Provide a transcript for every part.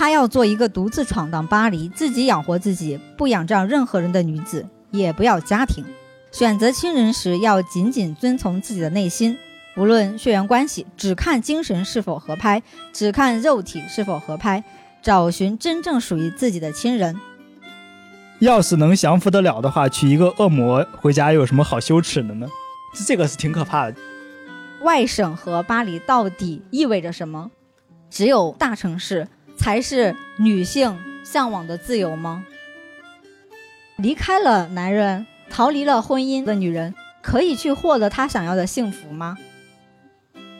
她要做一个独自闯荡巴黎、自己养活自己、不仰仗任何人的女子，也不要家庭。选择亲人时，要紧紧遵从自己的内心，无论血缘关系，只看精神是否合拍，只看肉体是否合拍，找寻真正属于自己的亲人。要是能降服得了的话，娶一个恶魔回家有什么好羞耻的呢？这个是挺可怕的。外省和巴黎到底意味着什么？只有大城市才是女性向往的自由吗？离开了男人，逃离了婚姻的女人，可以去获得她想要的幸福吗？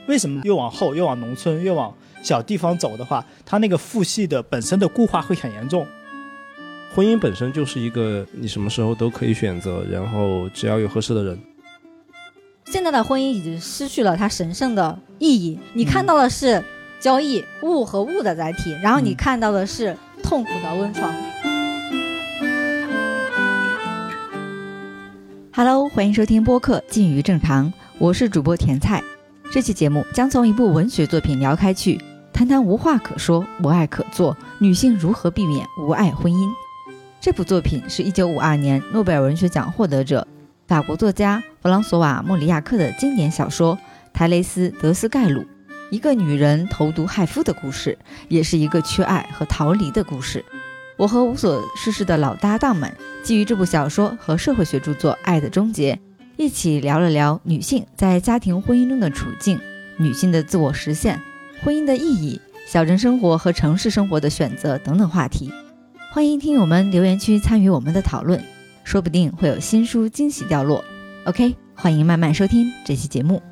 为什么越往后，越往农村，越往小地方走的话，它那个父系的本身的固化会很严重？婚姻本身就是一个你什么时候都可以选择，然后只要有合适的人。现在的婚姻已经失去了它神圣的意义，你看到的是交易物和物的载体，然后你看到的是痛苦的温床。Hello，欢迎收听播客《近于正常》，我是主播甜菜。这期节目将从一部文学作品聊开去，谈谈无话可说、无爱可做，女性如何避免无爱婚姻。这部作品是一九五二年诺贝尔文学奖获得者法国作家弗朗索瓦·莫里亚克的经典小说《泰雷斯·德斯盖鲁》，一个女人投毒害夫的故事，也是一个缺爱和逃离的故事。我和无所事事的老搭档们，基于这部小说和社会学著作《爱的终结》，一起聊了聊女性在家庭婚姻中的处境、女性的自我实现、婚姻的意义、小镇生活和城市生活的选择等等话题。欢迎听友们留言区参与我们的讨论，说不定会有新书惊喜掉落。OK，欢迎慢慢收听这期节目。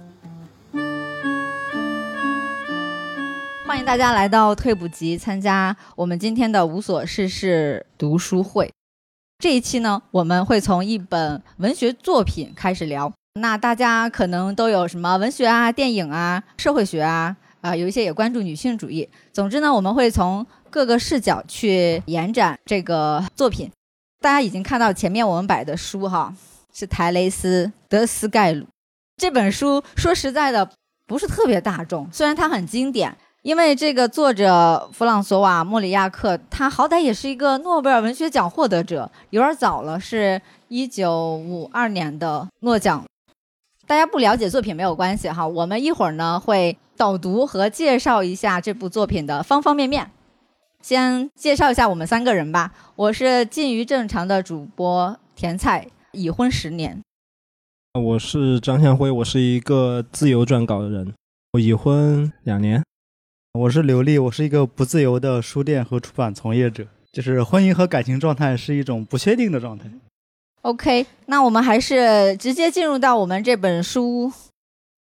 欢迎大家来到退补集参加我们今天的无所事事读书会。这一期呢，我们会从一本文学作品开始聊。那大家可能都有什么文学啊、电影啊、社会学啊，啊，有一些也关注女性主义。总之呢，我们会从各个视角去延展这个作品。大家已经看到前面我们摆的书哈，是泰雷斯·德斯盖鲁这本书。说实在的，不是特别大众，虽然它很经典。因为这个作者弗朗索瓦·莫里亚克，他好歹也是一个诺贝尔文学奖获得者，有点早了，是一九五二年的诺奖。大家不了解作品没有关系哈，我们一会儿呢会导读和介绍一下这部作品的方方面面。先介绍一下我们三个人吧。我是近于正常的主播甜菜，已婚十年。我是张向辉，我是一个自由撰稿的人，我已婚两年。我是刘丽，我是一个不自由的书店和出版从业者，就是婚姻和感情状态是一种不确定的状态。OK，那我们还是直接进入到我们这本书。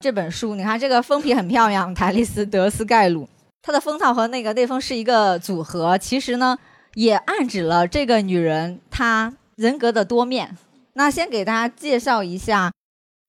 这本书，你看这个封皮很漂亮，塔利斯·德斯盖鲁。它的封套和那个内封是一个组合，其实呢，也暗指了这个女人她人格的多面。那先给大家介绍一下，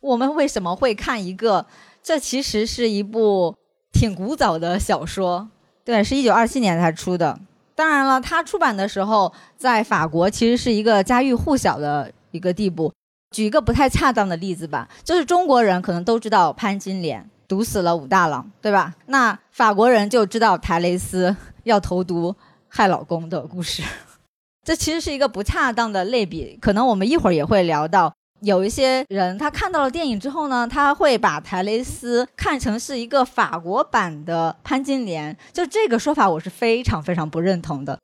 我们为什么会看一个，这其实是一部挺古早的小说，对，是一九二七年才出的。当然了，它出版的时候在法国其实是一个家喻户晓的一个地步。举一个不太恰当的例子吧，就是中国人可能都知道潘金莲。毒死了武大郎，对吧？那法国人就知道泰雷斯要投毒害老公的故事，这其实是一个不恰当的类比。可能我们一会儿也会聊到，有一些人他看到了电影之后呢，他会把泰雷斯看成是一个法国版的潘金莲，就这个说法我是非常非常不认同的。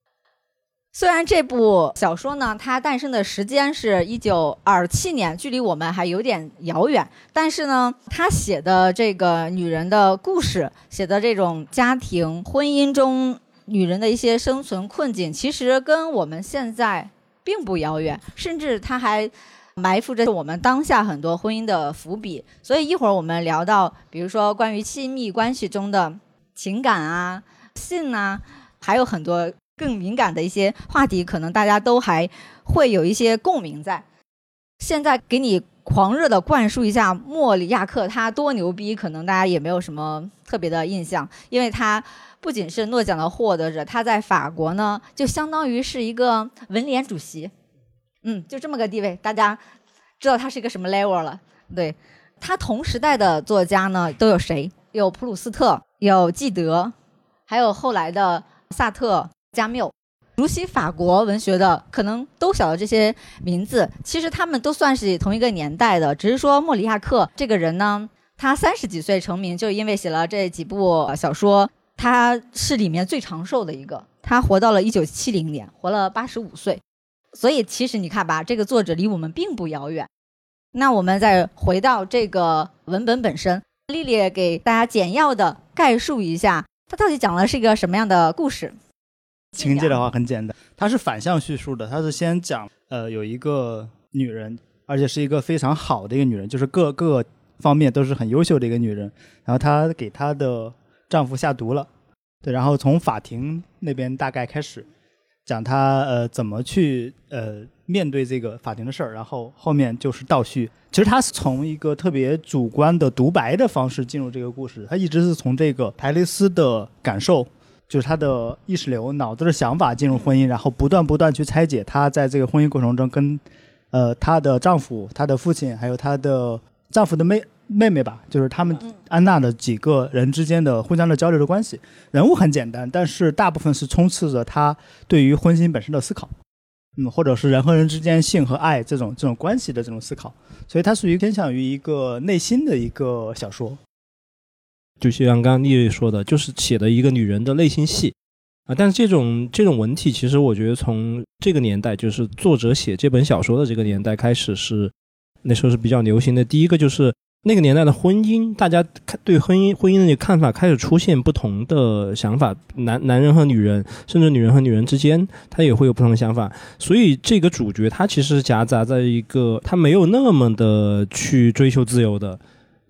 虽然这部小说呢，它诞生的时间是一九二七年，距离我们还有点遥远，但是呢，他写的这个女人的故事，写的这种家庭婚姻中女人的一些生存困境，其实跟我们现在并不遥远，甚至他还埋伏着我们当下很多婚姻的伏笔。所以一会儿我们聊到，比如说关于亲密关系中的情感啊、性啊，还有很多。更敏感的一些话题，可能大家都还会有一些共鸣在。现在给你狂热的灌输一下莫里亚克他多牛逼，可能大家也没有什么特别的印象，因为他不仅是诺奖的获得者，他在法国呢就相当于是一个文联主席，嗯，就这么个地位，大家知道他是一个什么 level 了。对他同时代的作家呢都有谁？有普鲁斯特，有纪德，还有后来的萨特。加缪。熟悉法国文学的可能都晓得这些名字，其实他们都算是同一个年代的，只是说莫里亚克这个人呢，他三十几岁成名，就因为写了这几部小说，他是里面最长寿的一个，他活到了一九七零年，活了八十五岁，所以其实你看吧，这个作者离我们并不遥远。那我们再回到这个文本本身，丽丽给大家简要的概述一下，它到底讲的是一个什么样的故事？情节的话很简单，它是反向叙述的。它是先讲，呃，有一个女人，而且是一个非常好的一个女人，就是各个方面都是很优秀的一个女人。然后她给她的丈夫下毒了，对，然后从法庭那边大概开始讲她呃怎么去呃面对这个法庭的事儿，然后后面就是倒叙。其实她是从一个特别主观的独白的方式进入这个故事，她一直是从这个泰雷斯的感受。就是她的意识流、脑子的想法进入婚姻，然后不断不断去拆解她在这个婚姻过程中跟，呃，她的丈夫、她的父亲，还有她的丈夫的妹妹妹吧，就是他们安娜的几个人之间的互相的交流的关系。人物很简单，但是大部分是充斥着她对于婚姻本身的思考，嗯，或者是人和人之间性和爱这种这种关系的这种思考。所以它属于偏向于一个内心的一个小说。就像刚刚丽丽说的，就是写的一个女人的内心戏啊。但是这种这种文体，其实我觉得从这个年代，就是作者写这本小说的这个年代开始，是那时候是比较流行的。第一个就是那个年代的婚姻，大家看对婚姻婚姻的看法开始出现不同的想法，男男人和女人，甚至女人和女人之间，他也会有不同的想法。所以这个主角他其实夹杂在一个他没有那么的去追求自由的。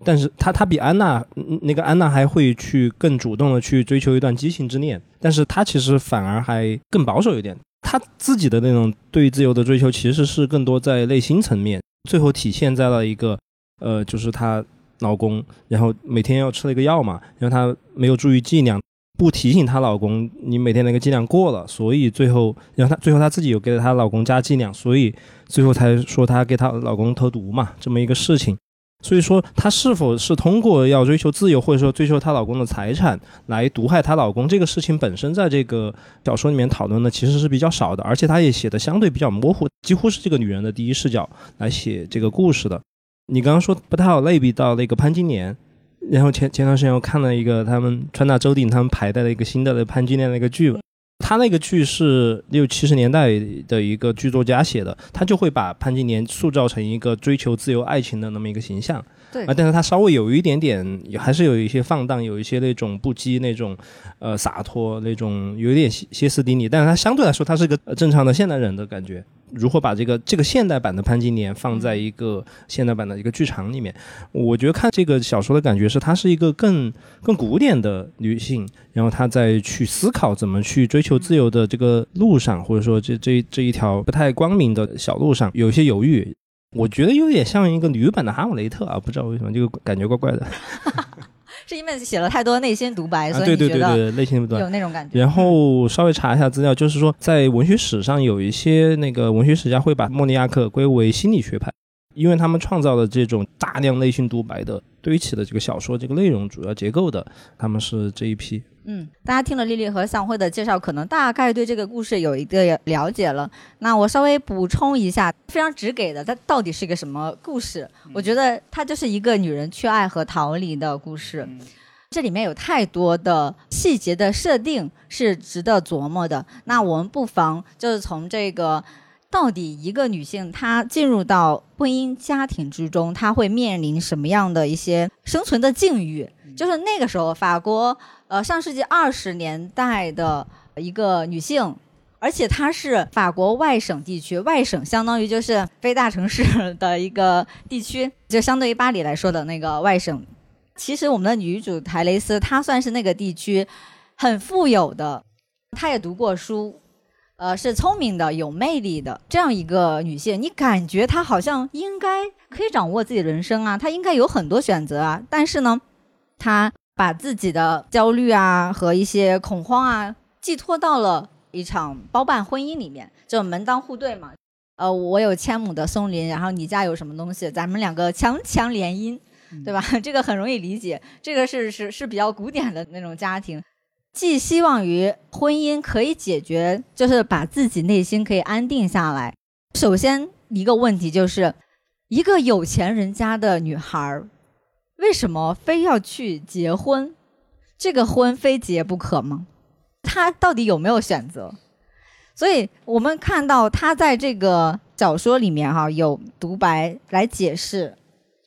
但是他他比安娜那个安娜还会去更主动的去追求一段激情之恋，但是他其实反而还更保守一点。他自己的那种对自由的追求，其实是更多在内心层面，最后体现在了一个呃，就是她老公，然后每天要吃了一个药嘛，然后她没有注意剂量，不提醒她老公你每天那个剂量过了，所以最后，然后她最后她自己有给她老公加剂量，所以最后才说她给她老公投毒嘛，这么一个事情。所以说，她是否是通过要追求自由，或者说追求她老公的财产来毒害她老公这个事情本身，在这个小说里面讨论的其实是比较少的，而且她也写的相对比较模糊，几乎是这个女人的第一视角来写这个故事的。你刚刚说不太好类比到那个潘金莲，然后前前段时间我看了一个他们川大周鼎他们排的一个新的的潘金莲那个剧。他那个剧是六七十年代的一个剧作家写的，他就会把潘金莲塑造成一个追求自由爱情的那么一个形象。对啊，但是他稍微有一点点，还是有一些放荡，有一些那种不羁，那种呃洒脱，那种有一点歇歇斯底里。但是他相对来说，他是个正常的现代人的感觉。如何把这个这个现代版的潘金莲放在一个现代版的一个剧场里面？我觉得看这个小说的感觉是，她是一个更更古典的女性，然后她在去思考怎么去追求自由的这个路上，或者说这这这一条不太光明的小路上，有些犹豫。我觉得有点像一个女版的哈姆雷特啊，不知道为什么就感觉怪怪的。是因为写了太多内心独白，所以你觉得内心独白有那种感觉。然后稍微查一下资料，就是说在文学史上有一些那个文学史家会把莫尼亚克归为心理学派，因为他们创造了这种大量内心独白的堆砌的这个小说这个内容主要结构的，他们是这一批。嗯，大家听了丽丽和向辉的介绍，可能大概对这个故事有一个了解了。那我稍微补充一下，非常直给的，它到底是一个什么故事？我觉得它就是一个女人去爱和逃离的故事。这里面有太多的细节的设定是值得琢磨的。那我们不妨就是从这个，到底一个女性她进入到婚姻家庭之中，她会面临什么样的一些生存的境遇？就是那个时候法国。呃，上世纪二十年代的一个女性，而且她是法国外省地区，外省相当于就是非大城市的一个地区，就相对于巴黎来说的那个外省。其实我们的女主台蕾丝，她算是那个地区很富有的，她也读过书，呃，是聪明的、有魅力的这样一个女性。你感觉她好像应该可以掌握自己的人生啊，她应该有很多选择啊，但是呢，她。把自己的焦虑啊和一些恐慌啊寄托到了一场包办婚姻里面，就门当户对嘛。呃，我有千亩的松林，然后你家有什么东西，咱们两个强强联姻，对吧？这个很容易理解，这个是是是比较古典的那种家庭。寄希望于婚姻可以解决，就是把自己内心可以安定下来。首先一个问题就是，一个有钱人家的女孩，为什么非要去结婚？这个婚非结不可吗？她到底有没有选择？所以我们看到她在这个小说里面哈有独白来解释。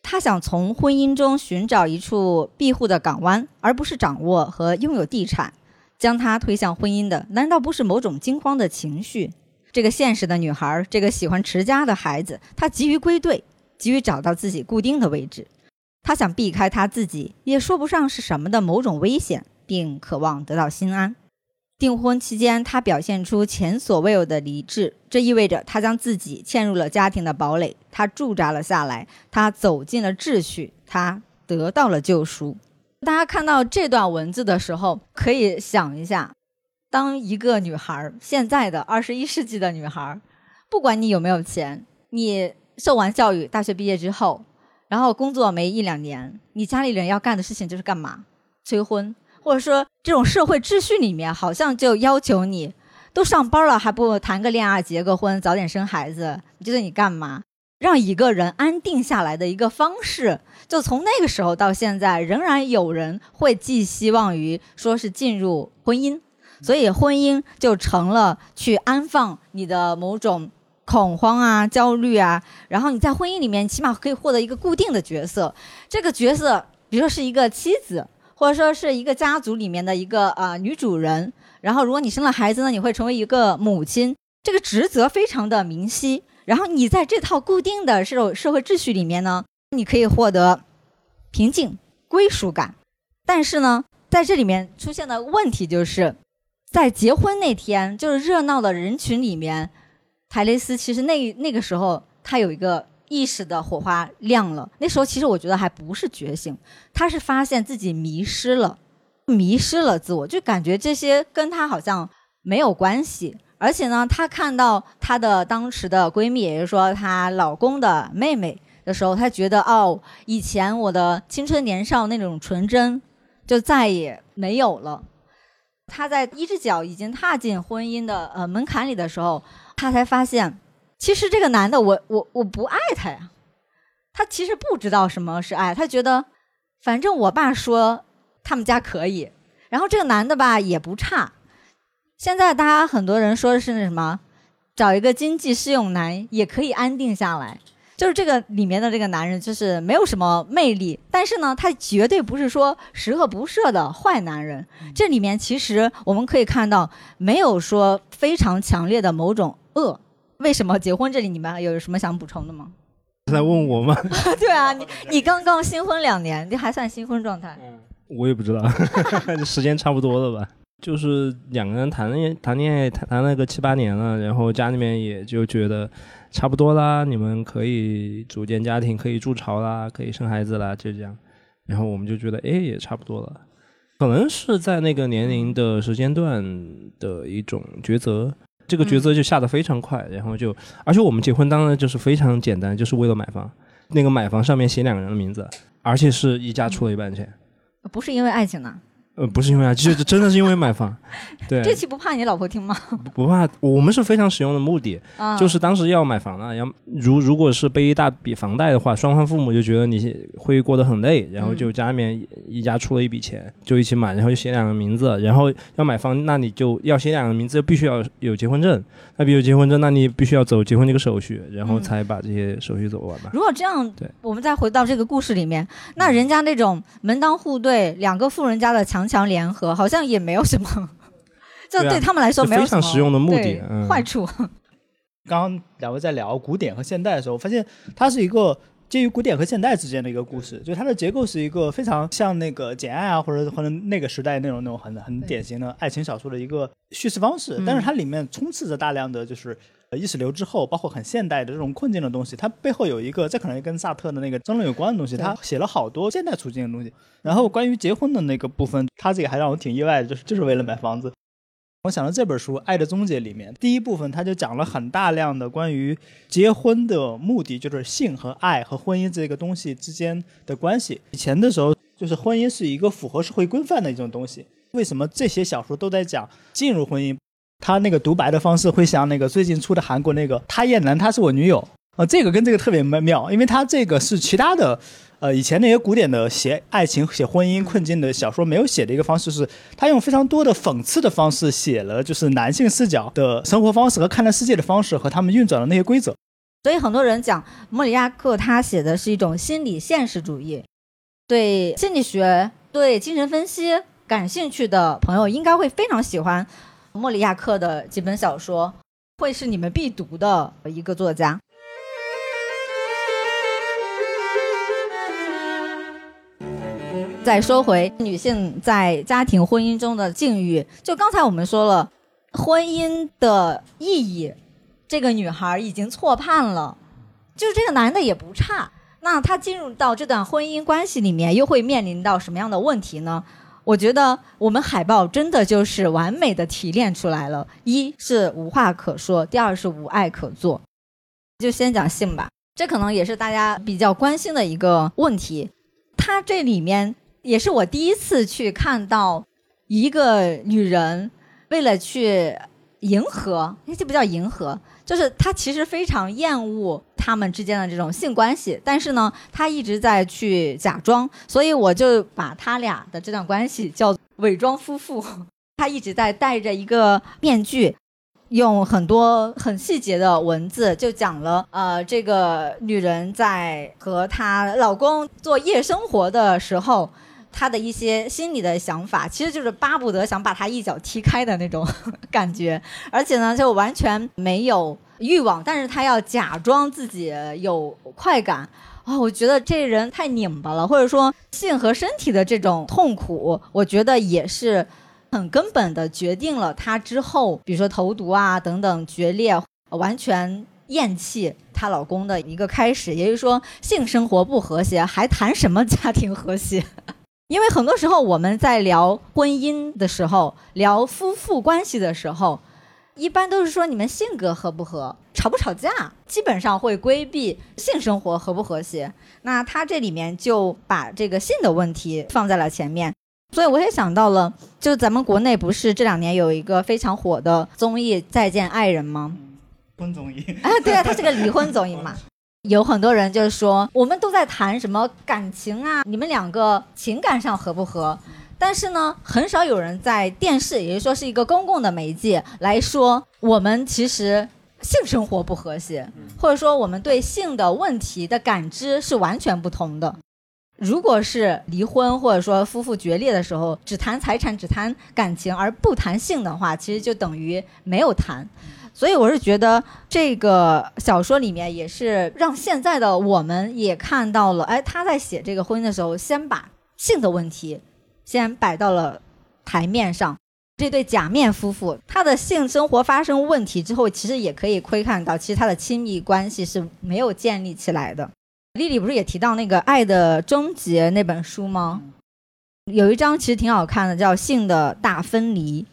他想从婚姻中寻找一处庇护的港湾，而不是掌握和拥有地产。将他推向婚姻的，难道不是某种惊慌的情绪？这个现实的女孩，这个喜欢持家的孩子，她急于归队，急于找到自己固定的位置。她想避开她自己也说不上是什么的某种危险，并渴望得到心安。订婚期间，她表现出前所未有的理智，这意味着她将自己嵌入了家庭的堡垒，她驻扎了下来，她走进了秩序，她得到了救赎。大家看到这段文字的时候，可以想一下：当一个女孩，现在的二十一世纪的女孩，不管你有没有钱，你受完教育，大学毕业之后，然后工作没一两年，你家里人要干的事情就是干嘛？催婚。或者说，这种社会秩序里面，好像就要求你都上班了，还不谈个恋爱、结个婚、早点生孩子？你觉得你干嘛？让一个人安定下来的一个方式，就从那个时候到现在，仍然有人会寄希望于说是进入婚姻，所以婚姻就成了去安放你的某种恐慌啊、焦虑啊。然后你在婚姻里面，起码可以获得一个固定的角色，这个角色，比如说是一个妻子。或者说是一个家族里面的一个呃女主人，然后如果你生了孩子呢，你会成为一个母亲，这个职责非常的明晰。然后你在这套固定的这种社会秩序里面呢，你可以获得平静、归属感。但是呢，在这里面出现的问题就是，在结婚那天，就是热闹的人群里面，泰雷斯其实那那个时候他有一个。意识的火花亮了，那时候其实我觉得还不是觉醒，他是发现自己迷失了，迷失了自我，就感觉这些跟他好像没有关系。而且呢，她看到她的当时的闺蜜，也就是说她老公的妹妹的时候，她觉得哦，以前我的青春年少那种纯真就再也没有了。她在一只脚已经踏进婚姻的呃门槛里的时候，她才发现。其实这个男的，我我我不爱他呀，他其实不知道什么是爱，他觉得反正我爸说他们家可以，然后这个男的吧也不差。现在大家很多人说的是那什么，找一个经济适用男也可以安定下来，就是这个里面的这个男人就是没有什么魅力，但是呢，他绝对不是说十恶不赦的坏男人。这里面其实我们可以看到，没有说非常强烈的某种恶。为什么结婚？这里你们有什么想补充的吗？在问我吗？对啊，你你刚刚新婚两年，你还算新婚状态？我也不知道，时间差不多了吧？就是两个人谈恋谈恋爱谈谈了个七八年了，然后家里面也就觉得差不多啦，你们可以组建家庭，可以筑巢啦，可以生孩子啦，就这样。然后我们就觉得，哎，也差不多了。可能是在那个年龄的时间段的一种抉择。这个抉择就下得非常快，然后就，而且我们结婚当然就是非常简单，就是为了买房。那个买房上面写两个人的名字，而且是一家出了一半钱，不是因为爱情呢。呃，不是因为啊，就是真的是因为买房。对，这期不怕你老婆听吗？不怕，我们是非常实用的目的，就是当时要买房了，要如如果是背一大笔房贷的话，双方父母就觉得你会过得很累，然后就家里面一家出了一笔钱，就一起买，然后就写两个名字，然后要买房，那你就要写两个名字，必须要有结婚证，那比如结婚证，那你必须要走结婚这个手续，然后才把这些手续走完嘛。如果这样，对，我们再回到这个故事里面，那人家那种门当户对，两个富人家的强。强联合好像也没有什么，这对他们来说没有非常实用的目的坏处。刚刚两位在聊古典和现代的时候，发现它是一个介于古典和现代之间的一个故事，就它的结构是一个非常像那个《简爱》啊，或者或者那个时代那种那种很很典型的爱情小说的一个叙事方式，但是它里面充斥着大量的就是。意识流之后，包括很现代的这种困境的东西，它背后有一个，这可能跟萨特的那个争论有关的东西。他写了好多现代处境的东西。然后关于结婚的那个部分，他这个还让我挺意外的，就是就是为了买房子。我想到这本书《爱的终结》里面，第一部分他就讲了很大量的关于结婚的目的，就是性和爱和婚姻这个东西之间的关系。以前的时候，就是婚姻是一个符合社会规范的一种东西。为什么这些小说都在讲进入婚姻？他那个独白的方式会像那个最近出的韩国那个他燕南，他是我女友。呃，这个跟这个特别妙，因为他这个是其他的，呃，以前那些古典的写爱情、写婚姻困境的小说没有写的一个方式，是他用非常多的讽刺的方式写了，就是男性视角的生活方式和看待世界的方式和他们运转的那些规则。所以很多人讲莫里亚克他写的是一种心理现实主义，对心理学、对精神分析感兴趣的朋友应该会非常喜欢莫里亚克的几本小说，会是你们必读的一个作家。再说回女性在家庭婚姻中的境遇，就刚才我们说了，婚姻的意义，这个女孩已经错判了，就是这个男的也不差，那他进入到这段婚姻关系里面，又会面临到什么样的问题呢？我觉得我们海报真的就是完美的提炼出来了，一是无话可说，第二是无爱可做。就先讲性吧，这可能也是大家比较关心的一个问题，它这里面。也是我第一次去看到一个女人为了去迎合，这不叫迎合，就是她其实非常厌恶他们之间的这种性关系，但是呢，她一直在去假装，所以我就把他俩的这段关系叫伪装夫妇。她一直在戴着一个面具。用很多很细节的文字，就讲了，呃，这个女人在和她老公做夜生活的时候，她的一些心理的想法，其实就是巴不得想把他一脚踢开的那种 感觉，而且呢，就完全没有欲望，但是他要假装自己有快感啊！我觉得这人太拧巴了，或者说性和身体的这种痛苦，我觉得也是。很根本的决定了他之后，比如说投毒啊等等决裂，完全厌弃她老公的一个开始。也就是说，性生活不和谐，还谈什么家庭和谐？因为很多时候我们在聊婚姻的时候，聊夫妇关系的时候，一般都是说你们性格合不合，吵不吵架，基本上会规避性生活和不和谐。那他这里面就把这个性的问题放在了前面。所以我也想到了，就咱们国内不是这两年有一个非常火的综艺《再见爱人》吗？婚综艺。啊，对啊，它是个离婚综艺嘛。有很多人就是说，我们都在谈什么感情啊，你们两个情感上合不合？但是呢，很少有人在电视，也就是说是一个公共的媒介来说，我们其实性生活不和谐，或者说我们对性的问题的感知是完全不同的。如果是离婚或者说夫妇决裂的时候，只谈财产、只谈感情而不谈性的话，其实就等于没有谈。所以我是觉得这个小说里面也是让现在的我们也看到了，哎，他在写这个婚姻的时候，先把性的问题先摆到了台面上。这对假面夫妇，他的性生活发生问题之后，其实也可以窥看到，其实他的亲密关系是没有建立起来的。丽丽不是也提到那个《爱的终结》那本书吗？有一章其实挺好看的，叫《性的大分离》。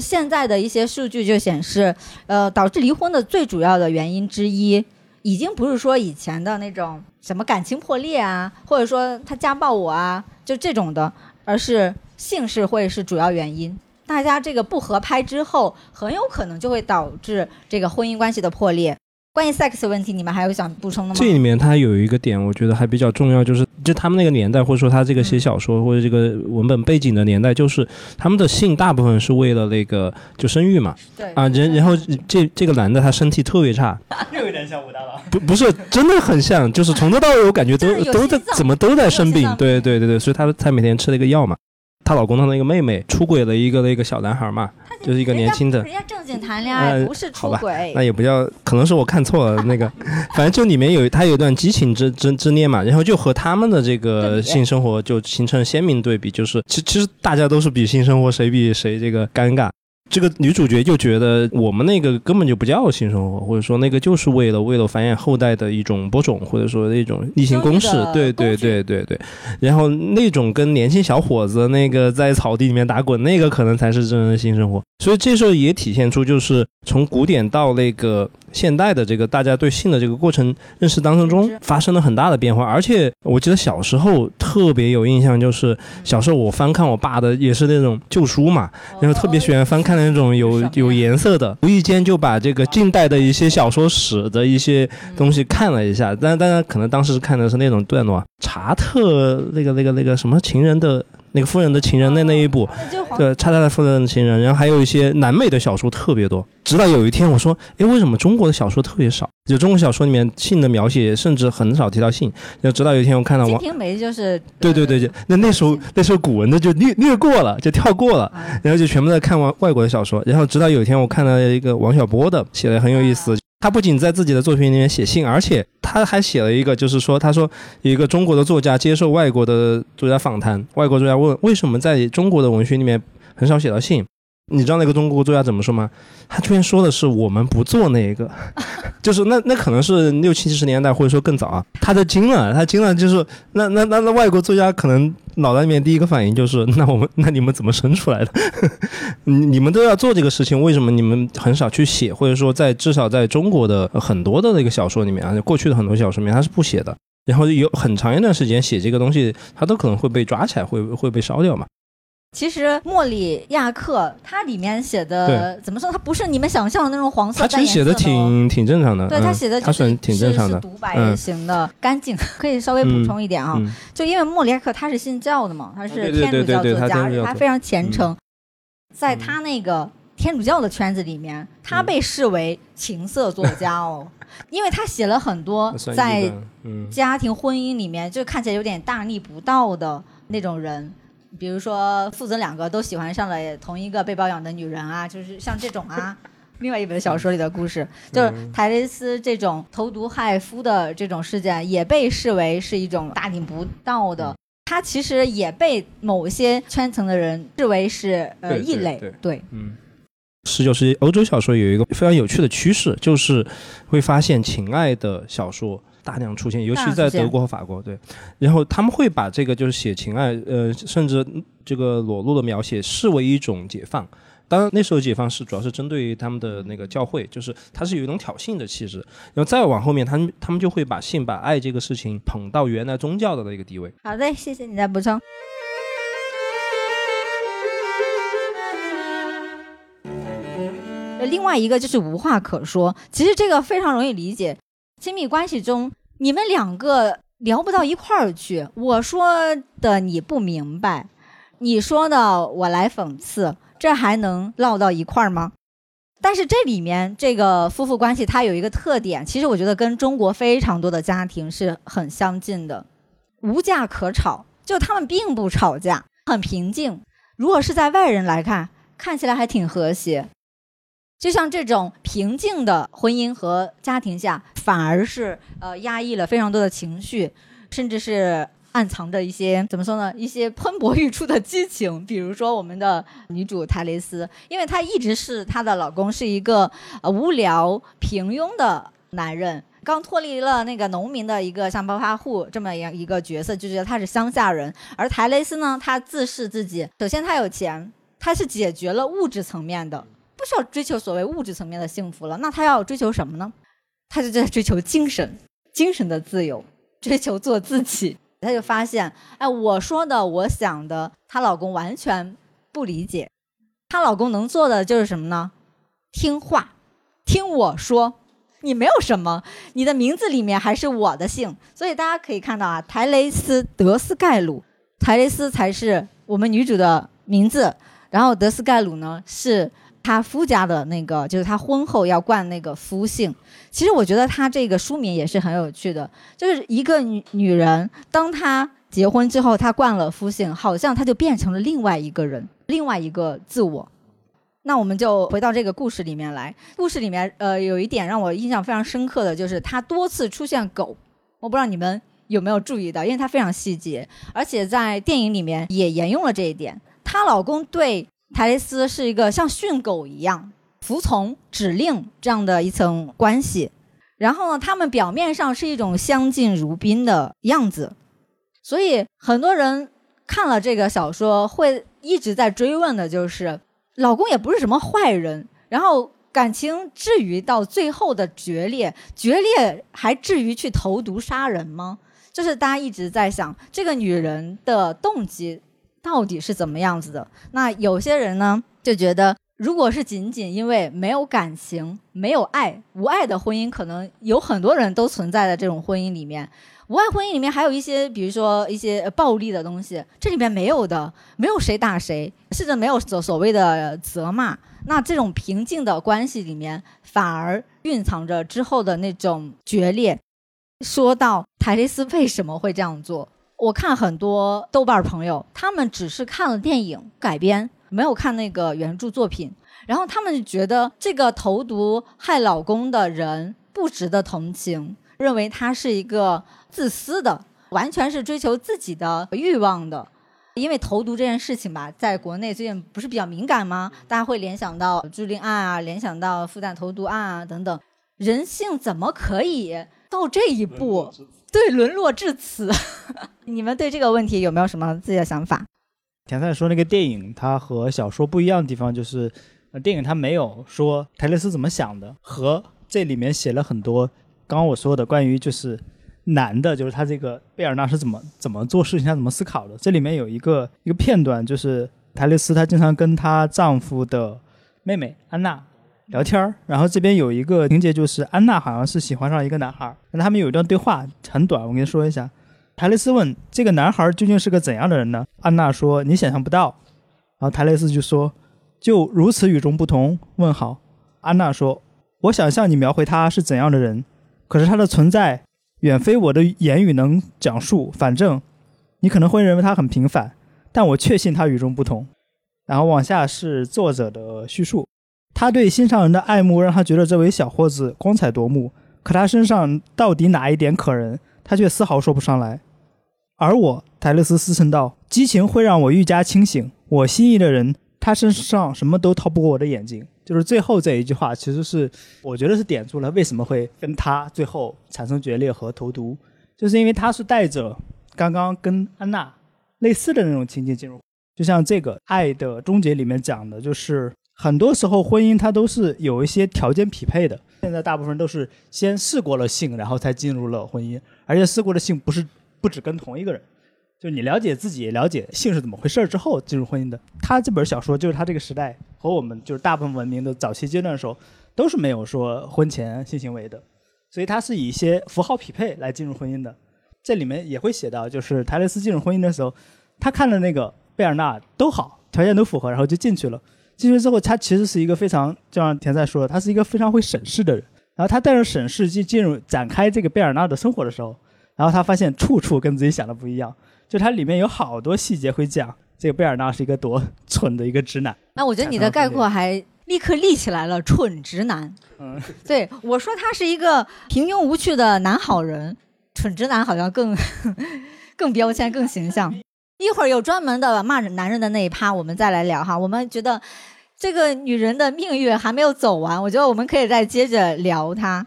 现在的一些数据就显示，呃，导致离婚的最主要的原因之一，已经不是说以前的那种什么感情破裂啊，或者说他家暴我啊，就这种的，而是性是会是主要原因。大家这个不合拍之后，很有可能就会导致这个婚姻关系的破裂。关于 sex 问题，你们还有想补充的吗？这里面它有一个点，我觉得还比较重要，就是就他们那个年代，或者说他这个写小说或者这个文本背景的年代，就是他们的性大部分是为了那个就生育嘛。对啊，然然后这这个男的他身体特别差，又有点像武大郎。不不是，真的很像，就是从头到尾我感觉都 都在怎么都在生病。对对对对，所以他才每天吃了一个药嘛。她老公的那个妹妹出轨了一个那个小男孩嘛。就是一个年轻的，人家正经谈恋爱，不是出轨，那也不叫，可能是我看错了。那个，反正就里面有他有一段激情之之之恋嘛，然后就和他们的这个性生活就形成鲜明对比，就是其其实大家都是比性生活谁比谁这个尴尬。这个女主角就觉得我们那个根本就不叫性生活，或者说那个就是为了为了繁衍后代的一种播种，或者说一种例行公事。对对对对对。然后那种跟年轻小伙子那个在草地里面打滚，那个可能才是真正的性生活。所以这时候也体现出，就是从古典到那个现代的这个大家对性的这个过程认识当中发生了很大的变化。而且我记得小时候特别有印象，就是小时候我翻看我爸的也是那种旧书嘛，然后特别喜欢翻看那种有有颜色的，无意间就把这个近代的一些小说史的一些东西看了一下。但当然可能当时看的是那种段落，查特那个那个那个什么情人的。那个夫人的情人那那一部，对，查特的夫人的情人，然后还有一些南美的小说特别多。直到有一天我说，哎，为什么中国的小说特别少？就中国小说里面性的描写甚至很少提到性。就直到有一天我看到王金瓶梅就是对对对对，那那时候那时候古文的就略略过了，就跳过了，然后就全部在看完外国的小说。然后直到有一天我看到一个王小波的写的很有意思。他不仅在自己的作品里面写信，而且他还写了一个，就是说，他说一个中国的作家接受外国的作家访谈，外国作家问为什么在中国的文学里面很少写到信。你知道那个中国作家怎么说吗？他居然说的是我们不做那一个，就是那那可能是六七十年代或者说更早啊。他都惊了，他惊了，就是那那那那外国作家可能脑袋里面第一个反应就是 那我们那你们怎么生出来的？你你们都要做这个事情，为什么你们很少去写？或者说在至少在中国的很多的那个小说里面啊，过去的很多小说里面他是不写的，然后有很长一段时间写这个东西，他都可能会被抓起来，会会被烧掉嘛。其实莫里亚克他里面写的怎么说？他不是你们想象的那种黄色。他其实写的挺挺正常的。对他写的他是挺正常的，独白型的，干净。可以稍微补充一点啊，就因为莫里亚克他是信教的嘛，他是天主教作家，他非常虔诚。在他那个天主教的圈子里面，他被视为情色作家哦，因为他写了很多在家庭婚姻里面就看起来有点大逆不道的那种人。比如说，父子两个都喜欢上了同一个被包养的女人啊，就是像这种啊。另外一本小说里的故事，就是泰雷斯这种投毒害夫的这种事件，也被视为是一种大逆不道的。他其实也被某些圈层的人视为是呃异类。对，嗯。十九世纪欧洲小说有一个非常有趣的趋势，就是会发现情爱的小说。大量出现，尤其在德国和法国，对，然后他们会把这个就是写情爱，呃，甚至这个裸露的描写视为一种解放。当然，那时候解放是主要是针对于他们的那个教会，就是它是有一种挑衅的气质。然后再往后面，他们他们就会把性、把爱这个事情捧到原来宗教的那个地位。好的，谢谢你的补充。另外一个就是无话可说，其实这个非常容易理解。亲密关系中，你们两个聊不到一块儿去。我说的你不明白，你说的我来讽刺，这还能唠到一块儿吗？但是这里面这个夫妇关系，它有一个特点，其实我觉得跟中国非常多的家庭是很相近的，无架可吵，就他们并不吵架，很平静。如果是在外人来看，看起来还挺和谐。就像这种平静的婚姻和家庭下，反而是呃压抑了非常多的情绪，甚至是暗藏着一些怎么说呢？一些喷薄欲出的激情。比如说我们的女主泰蕾丝，因为她一直是她的老公是一个呃无聊平庸的男人，刚脱离了那个农民的一个像暴发户这么样一个角色，就觉得他是乡下人。而泰雷斯呢，他自视自己，首先他有钱，他是解决了物质层面的。不需要追求所谓物质层面的幸福了，那她要追求什么呢？她就在追求精神，精神的自由，追求做自己。她就发现，哎，我说的，我想的，她老公完全不理解。她老公能做的就是什么呢？听话，听我说。你没有什么，你的名字里面还是我的姓。所以大家可以看到啊，台雷斯德斯盖鲁，台雷斯才是我们女主的名字，然后德斯盖鲁呢是。他夫家的那个，就是他婚后要冠那个夫姓。其实我觉得他这个书名也是很有趣的，就是一个女女人，当她结婚之后，她冠了夫姓，好像她就变成了另外一个人，另外一个自我。那我们就回到这个故事里面来。故事里面，呃，有一点让我印象非常深刻的就是，她多次出现狗，我不知道你们有没有注意到，因为它非常细节，而且在电影里面也沿用了这一点。她老公对。泰雷斯是一个像训狗一样服从指令这样的一层关系，然后呢，他们表面上是一种相敬如宾的样子，所以很多人看了这个小说会一直在追问的就是，老公也不是什么坏人，然后感情至于到最后的决裂，决裂还至于去投毒杀人吗？就是大家一直在想这个女人的动机到底是怎么样子的。那有些人呢就觉得，如果是仅仅因为没有感情、没有爱、无爱的婚姻，可能有很多人都存在在这种婚姻里面。无爱婚姻里面还有一些，比如说一些暴力的东西，这里面没有的，没有谁打谁，甚至没有所所谓的责骂。那这种平静的关系里面，反而蕴藏着之后的那种决裂。说到泰勒斯为什么会这样做，我看很多豆瓣朋友，他们只是看了电影改编，没有看那个原著作品，然后他们觉得这个投毒害老公的人不值得同情，认为他是一个自私的，完全是追求自己的欲望的。因为投毒这件事情吧，在国内最近不是比较敏感吗？大家会联想到朱令案啊，联想到复旦投毒案啊等等。人性怎么可以到这一步？对，沦落至此。你们对这个问题有没有什么自己的想法？田赛说那个电影，它和小说不一样的地方就是，电影它没有说泰勒斯怎么想的，和这里面写了很多刚刚我说的关于就是。男的，就是他这个贝尔纳是怎么怎么做事情，他怎么思考的。这里面有一个一个片段，就是泰勒斯她经常跟她丈夫的妹妹安娜聊天儿，然后这边有一个情节，就是安娜好像是喜欢上一个男孩，那他们有一段对话很短，我跟你说一下。泰勒斯问这个男孩究竟是个怎样的人呢？安娜说你想象不到。然后泰勒斯就说就如此与众不同？问号。安娜说我想象你描绘他是怎样的人，可是他的存在。远非我的言语能讲述。反正，你可能会认为他很平凡，但我确信他与众不同。然后往下是作者的叙述：他对心上人的爱慕让他觉得这位小伙子光彩夺目，可他身上到底哪一点可人，他却丝毫说不上来。而我，泰勒斯思忖道：激情会让我愈加清醒。我心仪的人，他身上什么都逃不过我的眼睛。就是最后这一句话，其实是我觉得是点出了为什么会跟他最后产生决裂和投毒，就是因为他是带着刚刚跟安娜类似的那种情节进入，就像这个《爱的终结》里面讲的，就是很多时候婚姻它都是有一些条件匹配的。现在大部分都是先试过了性，然后才进入了婚姻，而且试过的性不是不只跟同一个人。就你了解自己，了解性是怎么回事之后进入婚姻的。他这本小说就是他这个时代和我们就是大部分文明的早期阶段的时候，都是没有说婚前性行为的，所以他是以一些符号匹配来进入婚姻的。这里面也会写到，就是泰勒斯进入婚姻的时候，他看了那个贝尔纳都好，条件都符合，然后就进去了。进去之后，他其实是一个非常，就像田赛说的，他是一个非常会审视的人。然后他带着审视进进入展开这个贝尔纳的生活的时候，然后他发现处处跟自己想的不一样。就它里面有好多细节会讲这个贝尔纳是一个多蠢的一个直男。那我觉得你的概括还立刻立起来了，蠢直男。嗯，对我说他是一个平庸无趣的男好人，蠢直男好像更 更标签更形象。一会儿有专门的骂男人的那一趴，我们再来聊哈。我们觉得这个女人的命运还没有走完，我觉得我们可以再接着聊她。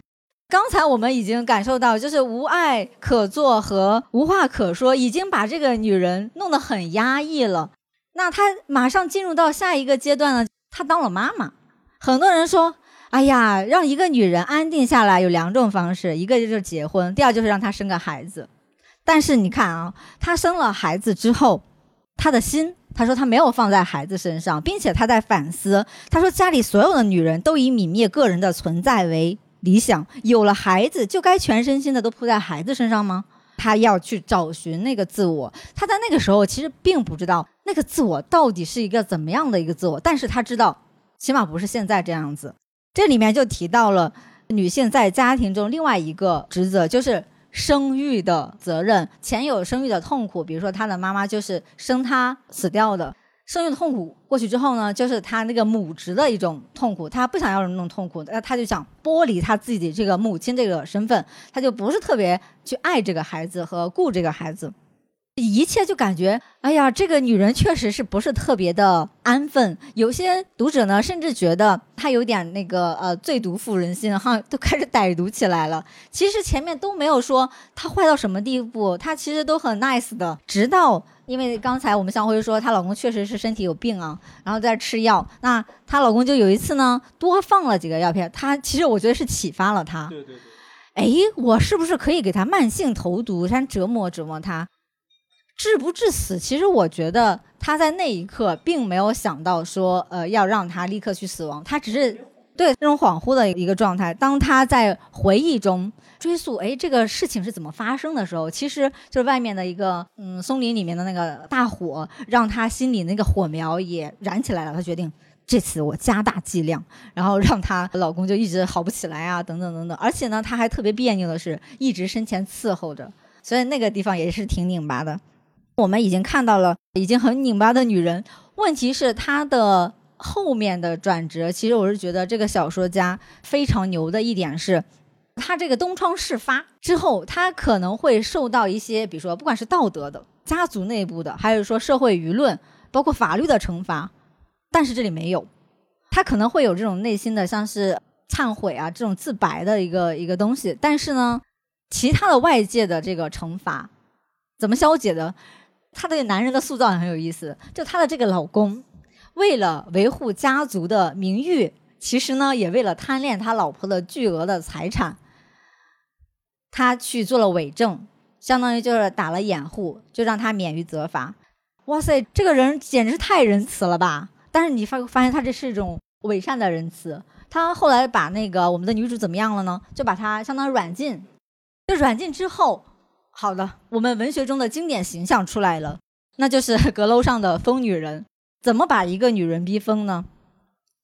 刚才我们已经感受到，就是无爱可做和无话可说，已经把这个女人弄得很压抑了。那她马上进入到下一个阶段呢？她当了妈妈。很多人说：“哎呀，让一个女人安定下来有两种方式，一个就是结婚，第二就是让她生个孩子。”但是你看啊，她生了孩子之后，她的心，她说她没有放在孩子身上，并且她在反思。她说家里所有的女人都以泯灭个人的存在为。理想有了孩子，就该全身心的都扑在孩子身上吗？他要去找寻那个自我。他在那个时候其实并不知道那个自我到底是一个怎么样的一个自我，但是他知道，起码不是现在这样子。这里面就提到了女性在家庭中另外一个职责，就是生育的责任。前有生育的痛苦，比如说他的妈妈就是生他死掉的。生育的痛苦过去之后呢，就是他那个母职的一种痛苦，他不想要那种痛苦，那他就想剥离他自己这个母亲这个身份，他就不是特别去爱这个孩子和顾这个孩子。一切就感觉，哎呀，这个女人确实是不是特别的安分。有些读者呢，甚至觉得她有点那个呃，最毒妇人心，哈，都开始歹毒起来了。其实前面都没有说她坏到什么地步，她其实都很 nice 的。直到因为刚才我们向辉说，她老公确实是身体有病啊，然后在吃药。那她老公就有一次呢，多放了几个药片。她其实我觉得是启发了她。对对对。哎，我是不是可以给她慢性投毒，先折磨折磨她？致不致死？其实我觉得他在那一刻并没有想到说，呃，要让他立刻去死亡。他只是对那种恍惚的一个状态。当他在回忆中追溯，哎，这个事情是怎么发生的时候，其实就是外面的一个嗯松林里面的那个大火，让他心里那个火苗也燃起来了。他决定这次我加大剂量，然后让她老公就一直好不起来啊，等等等等。而且呢，他还特别别扭的是，一直身前伺候着，所以那个地方也是挺拧巴的。我们已经看到了已经很拧巴的女人，问题是她的后面的转折。其实我是觉得这个小说家非常牛的一点是，他这个东窗事发之后，他可能会受到一些，比如说不管是道德的、家族内部的，还有说社会舆论，包括法律的惩罚，但是这里没有，他可能会有这种内心的像是忏悔啊这种自白的一个一个东西，但是呢，其他的外界的这个惩罚怎么消解的？她对男人的塑造也很有意思，就她的这个老公，为了维护家族的名誉，其实呢也为了贪恋他老婆的巨额的财产，他去做了伪证，相当于就是打了掩护，就让他免于责罚。哇塞，这个人简直太仁慈了吧！但是你发发现他这是一种伪善的仁慈。他后来把那个我们的女主怎么样了呢？就把她相当于软禁，就软禁之后。好的，我们文学中的经典形象出来了，那就是 阁楼上的疯女人。怎么把一个女人逼疯呢？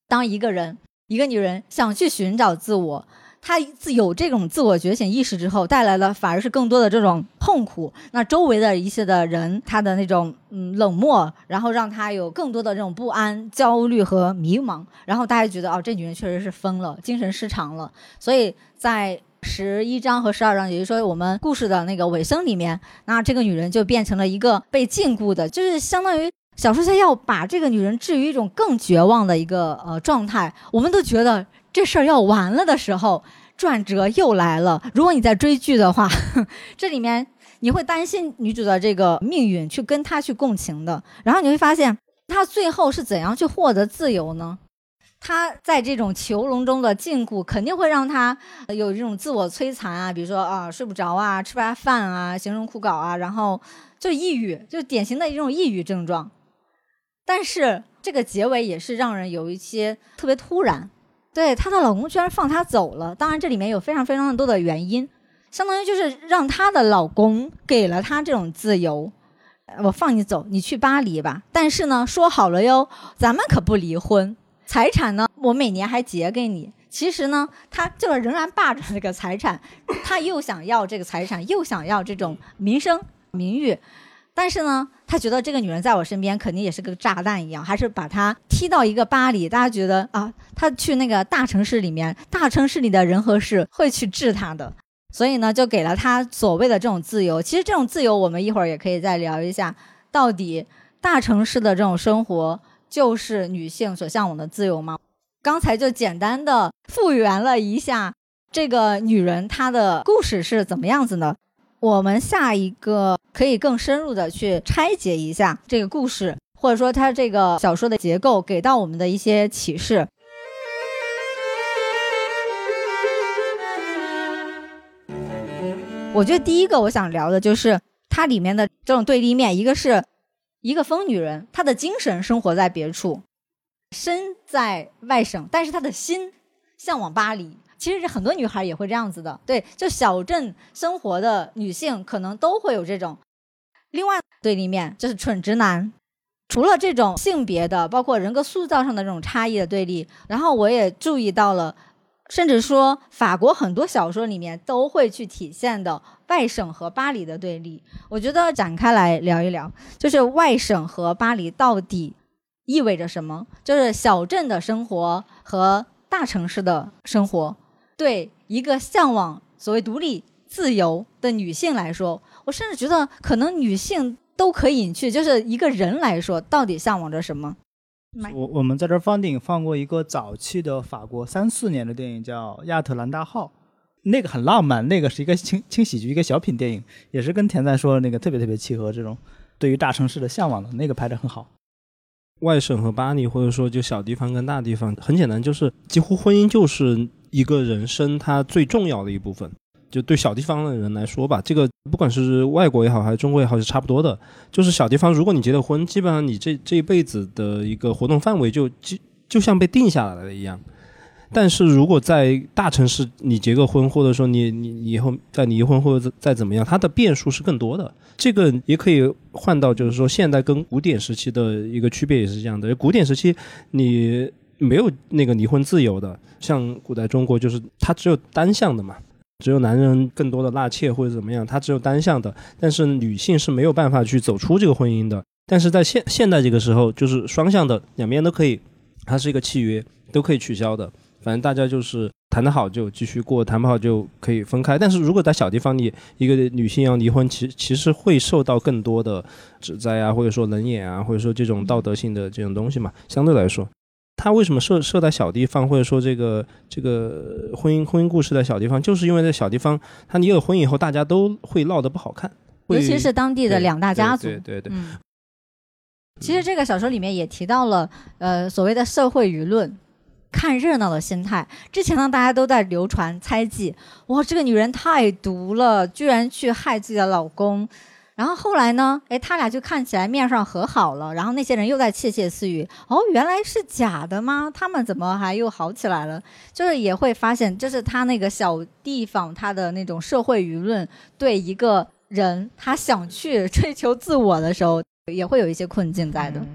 当一个人，一个女人想去寻找自我，她自有这种自我觉醒意识之后，带来的反而是更多的这种痛苦。那周围的一些的人，他的那种嗯冷漠，然后让她有更多的这种不安、焦虑和迷茫。然后大家觉得哦，这女人确实是疯了，精神失常了。所以在十一章和十二章，也就是说，我们故事的那个尾声里面，那这个女人就变成了一个被禁锢的，就是相当于小说家要把这个女人置于一种更绝望的一个呃状态。我们都觉得这事儿要完了的时候，转折又来了。如果你在追剧的话，这里面你会担心女主的这个命运，去跟她去共情的。然后你会发现，她最后是怎样去获得自由呢？他在这种囚笼中的禁锢，肯定会让他有这种自我摧残啊，比如说啊睡不着啊，吃不下饭啊，形容枯槁啊，然后就抑郁，就典型的一种抑郁症状。但是这个结尾也是让人有一些特别突然，对她的老公居然放她走了。当然这里面有非常非常多的原因，相当于就是让她的老公给了她这种自由，我放你走，你去巴黎吧。但是呢，说好了哟，咱们可不离婚。财产呢？我每年还结给你。其实呢，他就是仍然霸着这个财产，他又想要这个财产，又想要这种名声名誉。但是呢，他觉得这个女人在我身边肯定也是个炸弹一样，还是把她踢到一个巴黎。大家觉得啊，他去那个大城市里面，大城市里的人和事会去治他的。所以呢，就给了他所谓的这种自由。其实这种自由，我们一会儿也可以再聊一下，到底大城市的这种生活。就是女性所向往的自由吗？刚才就简单的复原了一下这个女人她的故事是怎么样子呢？我们下一个可以更深入的去拆解一下这个故事，或者说它这个小说的结构给到我们的一些启示。我觉得第一个我想聊的就是它里面的这种对立面，一个是。一个疯女人，她的精神生活在别处，身在外省，但是她的心向往巴黎。其实很多女孩也会这样子的，对，就小镇生活的女性可能都会有这种。另外对立面就是蠢直男。除了这种性别的，包括人格塑造上的这种差异的对立，然后我也注意到了。甚至说，法国很多小说里面都会去体现的外省和巴黎的对立。我觉得展开来聊一聊，就是外省和巴黎到底意味着什么？就是小镇的生活和大城市的生活，对一个向往所谓独立自由的女性来说，我甚至觉得可能女性都可以隐去。就是一个人来说，到底向往着什么？我我们在这儿放电影放过一个早期的法国三四年的电影叫《亚特兰大号》，那个很浪漫，那个是一个轻轻喜剧，一个小品电影，也是跟田在说的那个特别特别契合这种对于大城市的向往的那个拍的很好。外省和巴黎，或者说就小地方跟大地方，很简单，就是几乎婚姻就是一个人生它最重要的一部分。就对小地方的人来说吧，这个不管是外国也好，还是中国也好，是差不多的。就是小地方，如果你结了婚，基本上你这这一辈子的一个活动范围就就就像被定下来了一样。但是如果在大城市，你结个婚，或者说你你以后再离婚或者再怎么样，它的变数是更多的。这个也可以换到，就是说现代跟古典时期的一个区别也是这样的。古典时期你没有那个离婚自由的，像古代中国就是它只有单向的嘛，只有男人更多的纳妾或者怎么样，他只有单向的。但是女性是没有办法去走出这个婚姻的。但是在现现代这个时候，就是双向的，两边都可以，它是一个契约，都可以取消的。反正大家就是谈得好就继续过，谈不好就可以分开。但是如果在小地方，你一个女性要离婚，其其实会受到更多的指摘啊，或者说冷眼啊，或者说这种道德性的这种东西嘛。相对来说，他为什么设设在小地方，或者说这个这个婚姻婚姻故事在小地方，就是因为在小地方，他离了婚以后，大家都会闹得不好看，尤其是当地的两大家族。对对对。嗯。其实这个小说里面也提到了，呃，所谓的社会舆论。看热闹的心态。之前呢，大家都在流传猜忌，哇，这个女人太毒了，居然去害自己的老公。然后后来呢，哎，他俩就看起来面上和好了。然后那些人又在窃窃私语，哦，原来是假的吗？他们怎么还又好起来了？就是也会发现，就是他那个小地方，他的那种社会舆论对一个人，他想去追求自我的时候，也会有一些困境在的。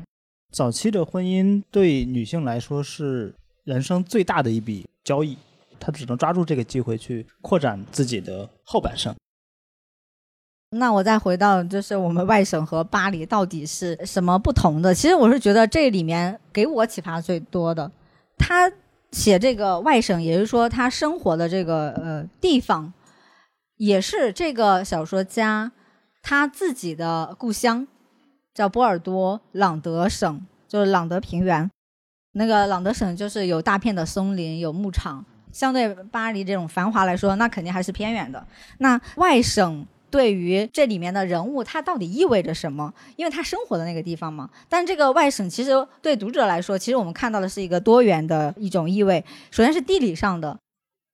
早期的婚姻对女性来说是。人生最大的一笔交易，他只能抓住这个机会去扩展自己的后半生。那我再回到，就是我们外省和巴黎到底是什么不同的？其实我是觉得这里面给我启发最多的，他写这个外省，也就是说他生活的这个呃地方，也是这个小说家他自己的故乡，叫波尔多朗德省，就是朗德平原。那个朗德省就是有大片的松林，有牧场，相对巴黎这种繁华来说，那肯定还是偏远的。那外省对于这里面的人物，他到底意味着什么？因为他生活的那个地方嘛。但这个外省其实对读者来说，其实我们看到的是一个多元的一种意味。首先是地理上的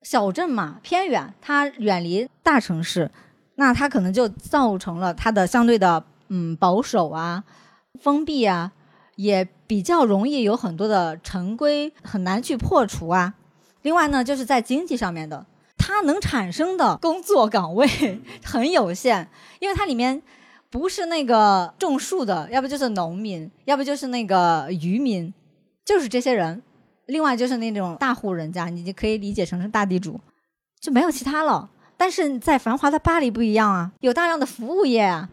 小镇嘛，偏远，它远离大城市，那它可能就造成了它的相对的嗯保守啊、封闭啊。也比较容易有很多的陈规很难去破除啊。另外呢，就是在经济上面的，它能产生的工作岗位很有限，因为它里面不是那个种树的，要不就是农民，要不就是那个渔民，就是这些人。另外就是那种大户人家，你就可以理解成是大地主，就没有其他了。但是在繁华的巴黎不一样啊，有大量的服务业啊。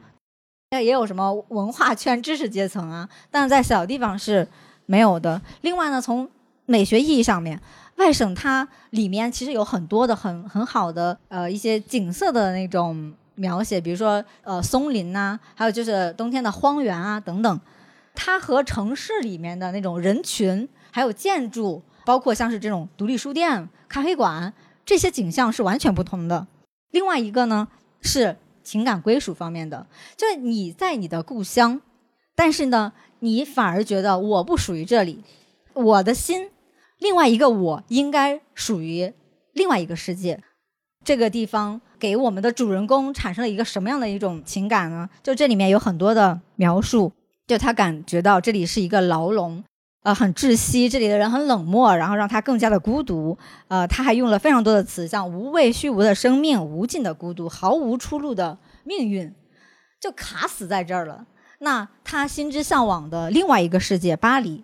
那也有什么文化圈、知识阶层啊？但是在小地方是没有的。另外呢，从美学意义上面，外省它里面其实有很多的很很好的呃一些景色的那种描写，比如说呃松林呐，还有就是冬天的荒原啊等等。它和城市里面的那种人群、还有建筑，包括像是这种独立书店、咖啡馆这些景象是完全不同的。另外一个呢是。情感归属方面的，就是你在你的故乡，但是呢，你反而觉得我不属于这里，我的心，另外一个我应该属于另外一个世界。这个地方给我们的主人公产生了一个什么样的一种情感呢？就这里面有很多的描述，就他感觉到这里是一个牢笼。呃，很窒息，这里的人很冷漠，然后让他更加的孤独。呃，他还用了非常多的词，像无畏虚无的生命、无尽的孤独、毫无出路的命运，就卡死在这儿了。那他心之向往的另外一个世界——巴黎，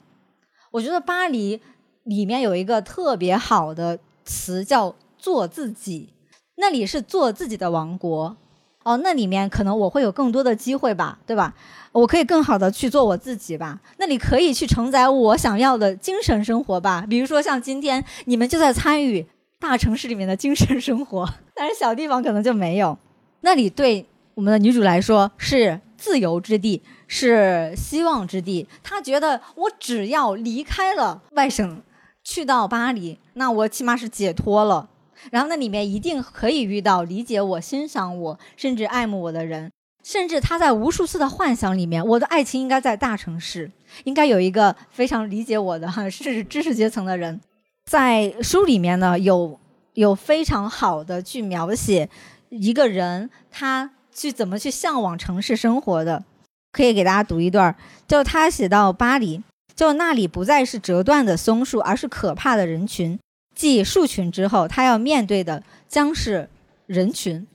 我觉得巴黎里面有一个特别好的词叫“做自己”，那里是做自己的王国。哦，那里面可能我会有更多的机会吧，对吧？我可以更好的去做我自己吧。那你可以去承载我想要的精神生活吧。比如说像今天你们就在参与大城市里面的精神生活，但是小地方可能就没有。那里对我们的女主来说是自由之地，是希望之地。她觉得我只要离开了外省，去到巴黎，那我起码是解脱了。然后那里面一定可以遇到理解我、欣赏我，甚至爱慕我的人。甚至他在无数次的幻想里面，我的爱情应该在大城市，应该有一个非常理解我的哈是知识阶层的人。在书里面呢，有有非常好的去描写一个人他去怎么去向往城市生活的，可以给大家读一段，就他写到巴黎，就那里不再是折断的松树，而是可怕的人群。继树群之后，他要面对的将是人群。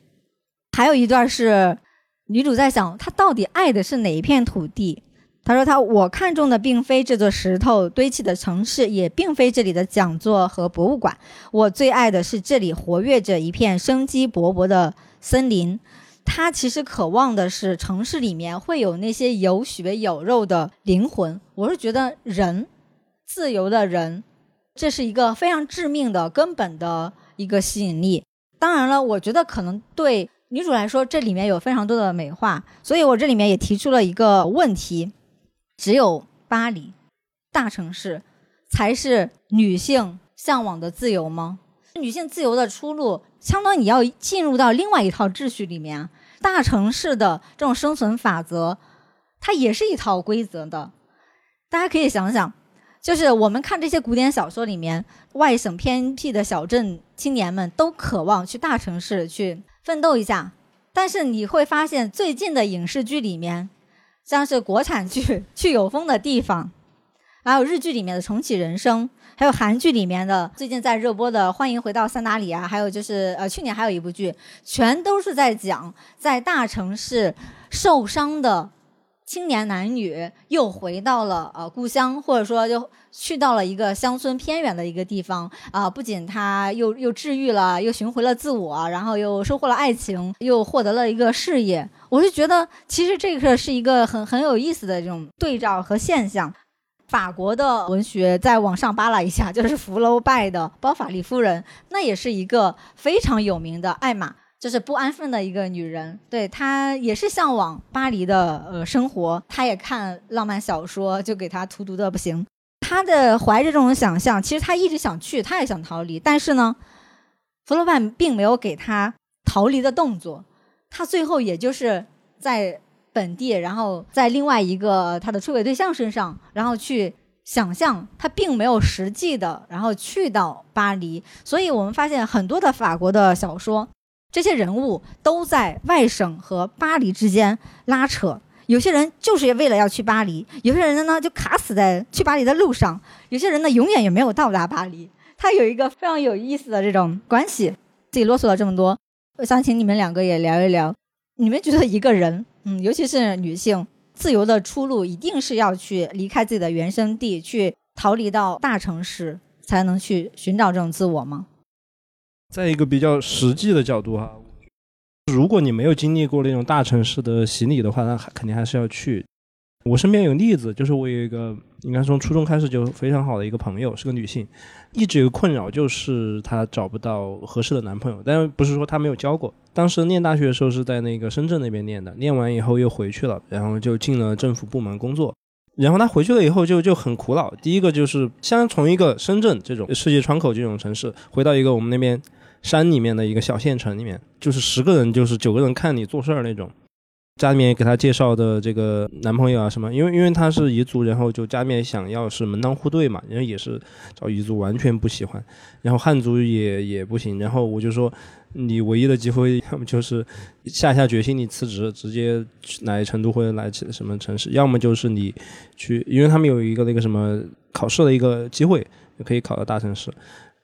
还有一段是女主在想，她到底爱的是哪一片土地？她说：“她我看中的并非这座石头堆砌的城市，也并非这里的讲座和博物馆。我最爱的是这里活跃着一片生机勃勃的森林。他其实渴望的是城市里面会有那些有血有肉的灵魂。我是觉得人，自由的人。”这是一个非常致命的根本的一个吸引力。当然了，我觉得可能对女主来说，这里面有非常多的美化，所以我这里面也提出了一个问题：只有巴黎大城市才是女性向往的自由吗？女性自由的出路，相当于你要进入到另外一套秩序里面。大城市的这种生存法则，它也是一套规则的。大家可以想想。就是我们看这些古典小说里面，外省偏僻的小镇青年们都渴望去大城市去奋斗一下，但是你会发现最近的影视剧里面，像是国产剧《去有风的地方》，还有日剧里面的《重启人生》，还有韩剧里面的最近在热播的《欢迎回到三达里》啊，还有就是呃去年还有一部剧，全都是在讲在大城市受伤的。青年男女又回到了呃故乡，或者说又去到了一个乡村偏远的一个地方啊！不仅他又又治愈了，又寻回了自我，然后又收获了爱情，又获得了一个事业。我就觉得，其实这个是一个很很有意思的这种对照和现象。法国的文学在网上扒拉一下，就是福楼拜的《包法利夫人》，那也是一个非常有名的爱玛。就是不安分的一个女人，对她也是向往巴黎的呃生活，她也看浪漫小说，就给她荼毒的不行。她的怀着这种想象，其实她一直想去，她也想逃离，但是呢，福楼拜并没有给她逃离的动作，她最后也就是在本地，然后在另外一个他的出轨对象身上，然后去想象，他并没有实际的，然后去到巴黎。所以我们发现很多的法国的小说。这些人物都在外省和巴黎之间拉扯，有些人就是为了要去巴黎，有些人呢就卡死在去巴黎的路上，有些人呢永远也没有到达巴黎。他有一个非常有意思的这种关系。自己啰嗦了这么多，我想请你们两个也聊一聊，你们觉得一个人，嗯，尤其是女性，自由的出路一定是要去离开自己的原生地，去逃离到大城市，才能去寻找这种自我吗？在一个比较实际的角度哈，如果你没有经历过那种大城市的洗礼的话，那肯定还是要去。我身边有例子，就是我有一个应该从初中开始就非常好的一个朋友，是个女性，一直有困扰就是她找不到合适的男朋友。但不是说她没有交过？当时念大学的时候是在那个深圳那边念的，念完以后又回去了，然后就进了政府部门工作。然后他回去了以后就就很苦恼。第一个就是像从一个深圳这种世界窗口这种城市，回到一个我们那边。山里面的一个小县城里面，就是十个人，就是九个人看你做事儿那种。家里面给他介绍的这个男朋友啊什么，因为因为他是彝族，然后就家里面想要是门当户对嘛，然后也是找彝族完全不喜欢，然后汉族也也不行。然后我就说，你唯一的机会，要么就是下下决心你辞职，直接来成都或者来什么城市，要么就是你去，因为他们有一个那个什么考试的一个机会，可以考到大城市，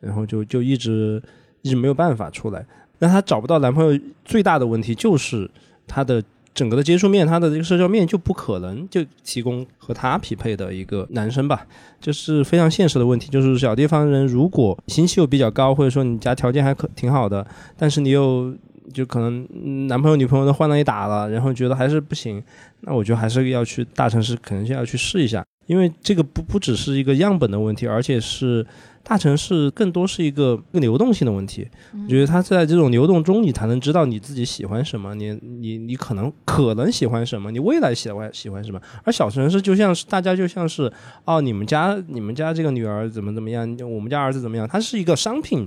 然后就就一直。一直没有办法出来，那她找不到男朋友最大的问题就是她的整个的接触面，他的这个社交面就不可能就提供和他匹配的一个男生吧，这是非常现实的问题。就是小地方人，如果心气又比较高，或者说你家条件还可挺好的，但是你又就可能男朋友女朋友都换了一打了，然后觉得还是不行，那我觉得还是要去大城市，可能就要去试一下。因为这个不不只是一个样本的问题，而且是大城市更多是一个流动性的问题。我觉得它在这种流动中，你才能知道你自己喜欢什么，你你你可能可能喜欢什么，你未来喜欢喜欢什么。而小城市就像是大家就像是哦，你们家你们家这个女儿怎么怎么样，我们家儿子怎么样，它是一个商品。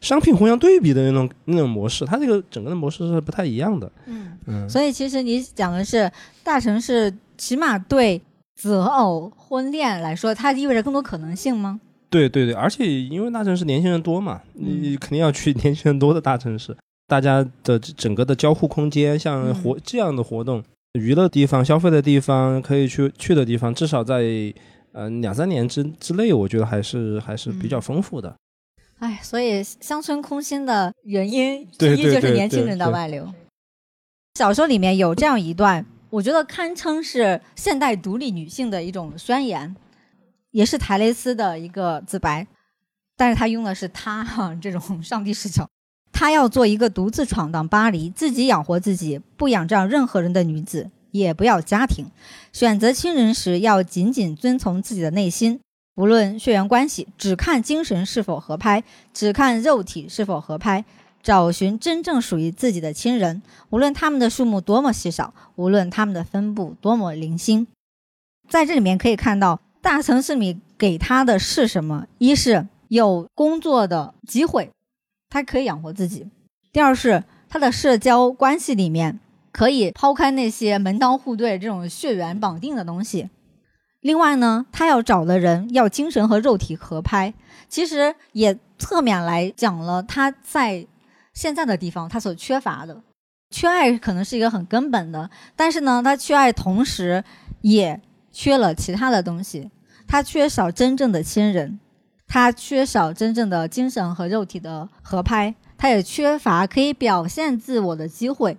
商品互相对比的那种那种模式，它这个整个的模式是不太一样的。嗯嗯，所以其实你讲的是大城市，起码对择偶婚恋来说，它意味着更多可能性吗？对对对，而且因为大城市年轻人多嘛，你肯定要去 年轻人多的大城市，大家的整个的交互空间，像活这样的活动、娱乐地方、消费的地方，可以去去的地方，至少在呃两三年之之内，我觉得还是还是比较丰富的。哎，所以乡村空心的原因 之一就是年轻人的外流。小说里面有这样一段，我觉得堪称是现代独立女性的一种宣言，也是台雷斯的一个自白，但是他用的是他哈这种 上帝视角，他要做一个独自闯荡巴黎、自己养活自己、不仰仗任何人的女子，也不要家庭，选择亲人时要紧紧遵从自己的内心。无论血缘关系，只看精神是否合拍，只看肉体是否合拍，找寻真正属于自己的亲人。无论他们的数目多么稀少，无论他们的分布多么零星，在这里面可以看到，大城市里给他的是什么？一是有工作的机会，他可以养活自己；第二是他的社交关系里面可以抛开那些门当户对这种血缘绑定的东西。另外呢，他要找的人要精神和肉体合拍，其实也侧面来讲了他在现在的地方他所缺乏的，缺爱可能是一个很根本的，但是呢，他缺爱同时也缺了其他的东西，他缺少真正的亲人，他缺少真正的精神和肉体的合拍，他也缺乏可以表现自我的机会。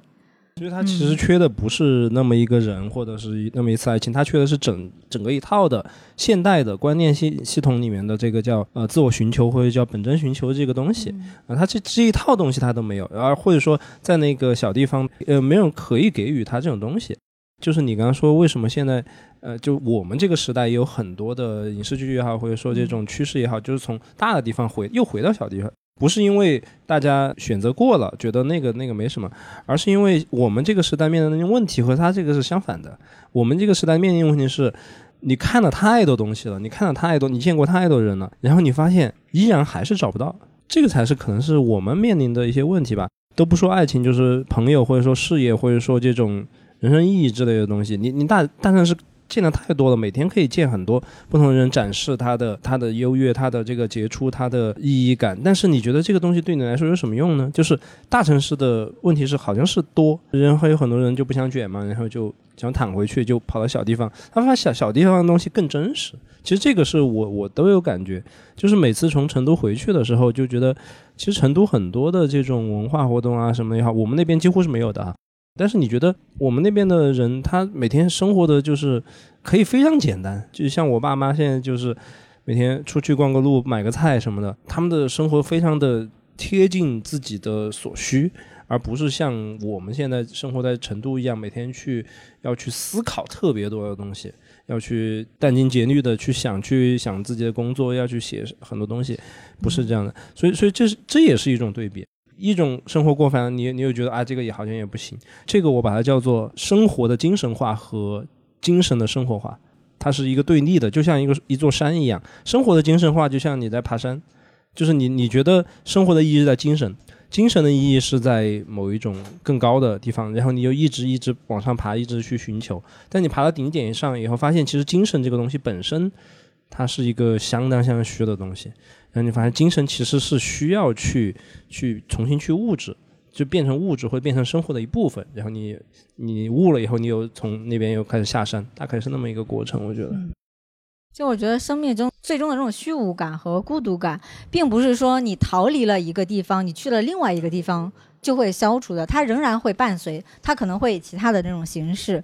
其实他其实缺的不是那么一个人，或者是那么一次爱情，他缺的是整整个一套的现代的观念系系统里面的这个叫呃自我寻求或者叫本真寻求这个东西。啊，他这这一套东西他都没有，而或者说在那个小地方呃没有可以给予他这种东西，就是你刚刚说为什么现在呃就我们这个时代也有很多的影视剧也好，或者说这种趋势也好，就是从大的地方回又回到小地方。不是因为大家选择过了，觉得那个那个没什么，而是因为我们这个时代面临的问题和他这个是相反的。我们这个时代面临的问题是，你看了太多东西了，你看了太多，你见过太多人了，然后你发现依然还是找不到，这个才是可能是我们面临的一些问题吧。都不说爱情，就是朋友或者说事业或者说这种人生意义之类的东西，你你大但是是。见的太多了，每天可以见很多不同人展示他的他的优越，他的这个杰出，他的意义感。但是你觉得这个东西对你来说有什么用呢？就是大城市的问题是好像是多，人会有很多人就不想卷嘛，然后就想躺回去，就跑到小地方。他发现小小地方的东西更真实。其实这个是我我都有感觉，就是每次从成都回去的时候，就觉得其实成都很多的这种文化活动啊什么也好，我们那边几乎是没有的啊。但是你觉得我们那边的人，他每天生活的就是可以非常简单，就像我爸妈现在就是每天出去逛个路、买个菜什么的，他们的生活非常的贴近自己的所需，而不是像我们现在生活在成都一样，每天去要去思考特别多的东西，要去殚精竭虑的去想、去想自己的工作，要去写很多东西，不是这样的。所以，所以这是这也是一种对比。一种生活过烦，你你又觉得啊，这个也好像也不行。这个我把它叫做生活的精神化和精神的生活化，它是一个对立的，就像一个一座山一样。生活的精神化就像你在爬山，就是你你觉得生活的意义在精神，精神的意义是在某一种更高的地方，然后你又一直一直往上爬，一直去寻求。但你爬到顶点上以后，发现其实精神这个东西本身，它是一个相当相当虚的东西。然后你发现精神其实是需要去去重新去物质，就变成物质会变成生活的一部分。然后你你悟了以后，你又从那边又开始下山，大概是那么一个过程。我觉得，就我觉得生命中最终的这种虚无感和孤独感，并不是说你逃离了一个地方，你去了另外一个地方就会消除的，它仍然会伴随，它可能会以其他的这种形式。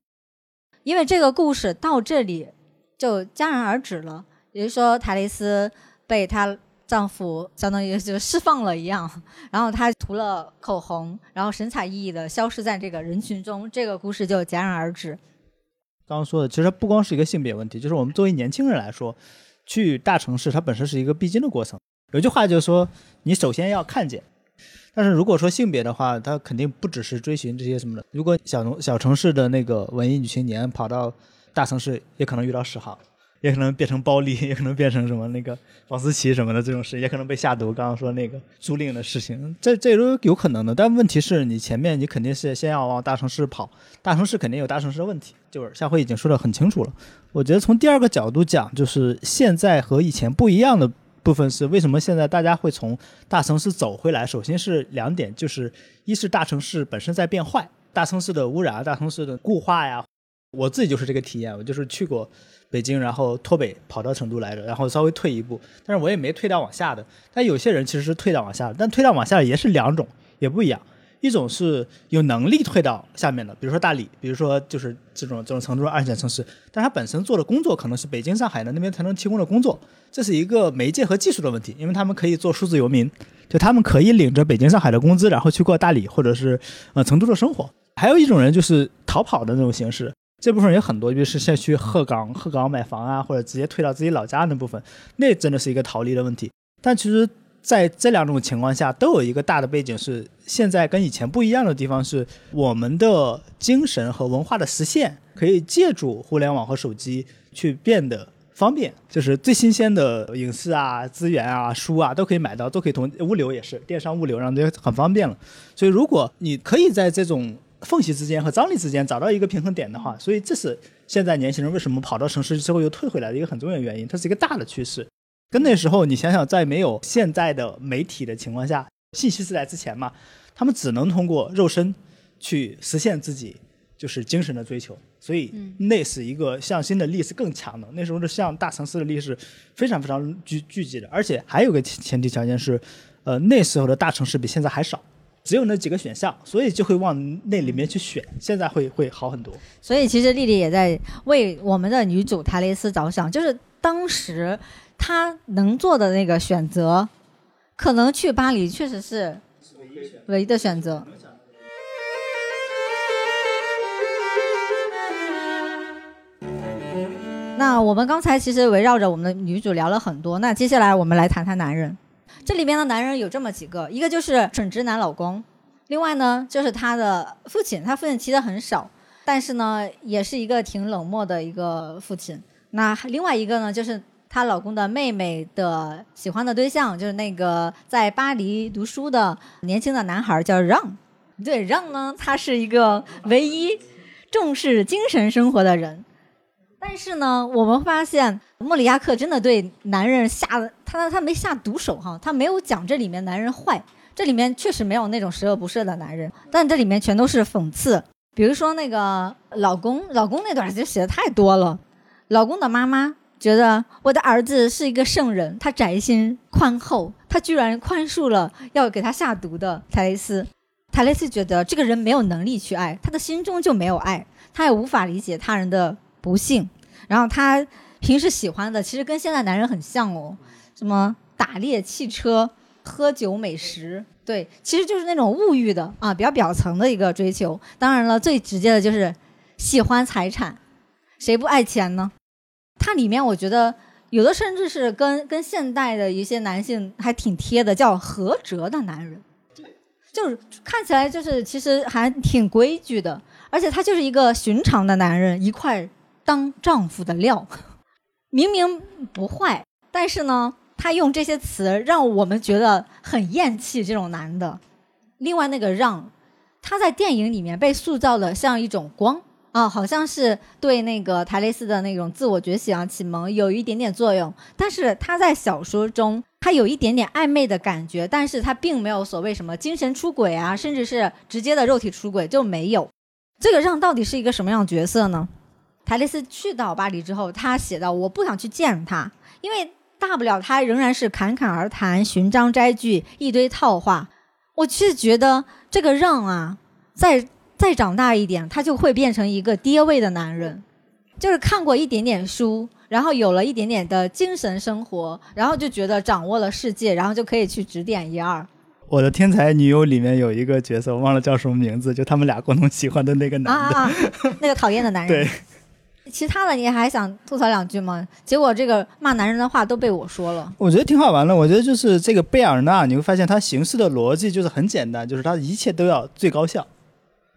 因为这个故事到这里就戛然而止了，也就是说，塔雷斯被他。丈夫相当于就释放了一样，然后她涂了口红，然后神采奕奕的消失在这个人群中，这个故事就戛然而止。刚刚说的，其实不光是一个性别问题，就是我们作为年轻人来说，去大城市它本身是一个必经的过程。有句话就是说，你首先要看见。但是如果说性别的话，它肯定不只是追寻这些什么的。如果小农小城市的那个文艺女青年跑到大城市，也可能遇到十行。也可能变成暴力，也可能变成什么那个房思琪什么的这种事，也可能被下毒。刚刚说那个租赁的事情，这这都有可能的。但问题是你前面你肯定是先要往大城市跑，大城市肯定有大城市的问题。就是夏辉已经说的很清楚了。我觉得从第二个角度讲，就是现在和以前不一样的部分是为什么现在大家会从大城市走回来？首先是两点，就是一是大城市本身在变坏，大城市的污染啊，大城市的固化呀。我自己就是这个体验，我就是去过。北京，然后脱北跑到成都来着，然后稍微退一步，但是我也没退到往下的。但有些人其实是退到往下的，但退到往下的也是两种，也不一样。一种是有能力退到下面的，比如说大理，比如说就是这种这种成都二线城市，但他本身做的工作可能是北京、上海的那边才能提供的工作，这是一个媒介和技术的问题，因为他们可以做数字游民，就他们可以领着北京、上海的工资，然后去过大理或者是呃成都的生活。还有一种人就是逃跑的那种形式。这部分人也很多，就是先去鹤岗，鹤岗买房啊，或者直接退到自己老家那部分，那真的是一个逃离的问题。但其实在这两种情况下，都有一个大的背景是，现在跟以前不一样的地方是，我们的精神和文化的实现可以借助互联网和手机去变得方便，就是最新鲜的影视啊、资源啊、书啊都可以买到，都可以同物流也是电商物流，让这很方便了。所以如果你可以在这种缝隙之间和张力之间找到一个平衡点的话，所以这是现在年轻人为什么跑到城市之后又退回来的一个很重要的原因。它是一个大的趋势，跟那时候你想想，在没有现在的媒体的情况下，信息时代之前嘛，他们只能通过肉身去实现自己就是精神的追求，所以那是一个向心的力是更强的。那时候的向大城市的力是非常非常聚聚集的，而且还有个前提条件是，呃，那时候的大城市比现在还少。只有那几个选项，所以就会往那里面去选。现在会会好很多。所以其实丽丽也在为我们的女主塔蕾丝着想，就是当时她能做的那个选择，可能去巴黎确实是唯一的选择。那我们刚才其实围绕着我们的女主聊了很多，那接下来我们来谈谈男人。这里面的男人有这么几个，一个就是准直男老公，另外呢就是他的父亲，他父亲提的很少，但是呢也是一个挺冷漠的一个父亲。那另外一个呢就是她老公的妹妹的喜欢的对象，就是那个在巴黎读书的年轻的男孩叫让。对，让呢他是一个唯一重视精神生活的人。但是呢，我们发现莫里亚克真的对男人下了他他没下毒手哈，他没有讲这里面男人坏，这里面确实没有那种十恶不赦的男人，但这里面全都是讽刺。比如说那个老公，老公那段就写的太多了。老公的妈妈觉得我的儿子是一个圣人，他宅心宽厚，他居然宽恕了要给他下毒的泰雷斯。泰雷斯觉得这个人没有能力去爱，他的心中就没有爱，他也无法理解他人的不幸。然后他平时喜欢的其实跟现在男人很像哦，什么打猎、汽车、喝酒、美食，对，其实就是那种物欲的啊，比较表层的一个追求。当然了，最直接的就是喜欢财产，谁不爱钱呢？它里面我觉得有的甚至是跟跟现代的一些男性还挺贴的，叫合辙的男人，就是看起来就是其实还挺规矩的，而且他就是一个寻常的男人，一块。当丈夫的料，明明不坏，但是呢，他用这些词让我们觉得很厌弃这种男的。另外那个让，他在电影里面被塑造的像一种光啊，好像是对那个台雷斯的那种自我觉醒啊、启蒙有一点点作用。但是他在小说中，他有一点点暧昧的感觉，但是他并没有所谓什么精神出轨啊，甚至是直接的肉体出轨就没有。这个让到底是一个什么样的角色呢？泰雷斯去到巴黎之后，他写道：“我不想去见他，因为大不了他仍然是侃侃而谈、寻章摘句、一堆套话。我却觉得这个让啊，再再长大一点，他就会变成一个爹味的男人，就是看过一点点书，然后有了一点点的精神生活，然后就觉得掌握了世界，然后就可以去指点一二。我的天才女友里面有一个角色，我忘了叫什么名字，就他们俩共同喜欢的那个男的，那个讨厌的男人。对。”其他的你还想吐槽两句吗？结果这个骂男人的话都被我说了。我觉得挺好玩的。我觉得就是这个贝尔纳，你会发现他行事的逻辑就是很简单，就是他一切都要最高效。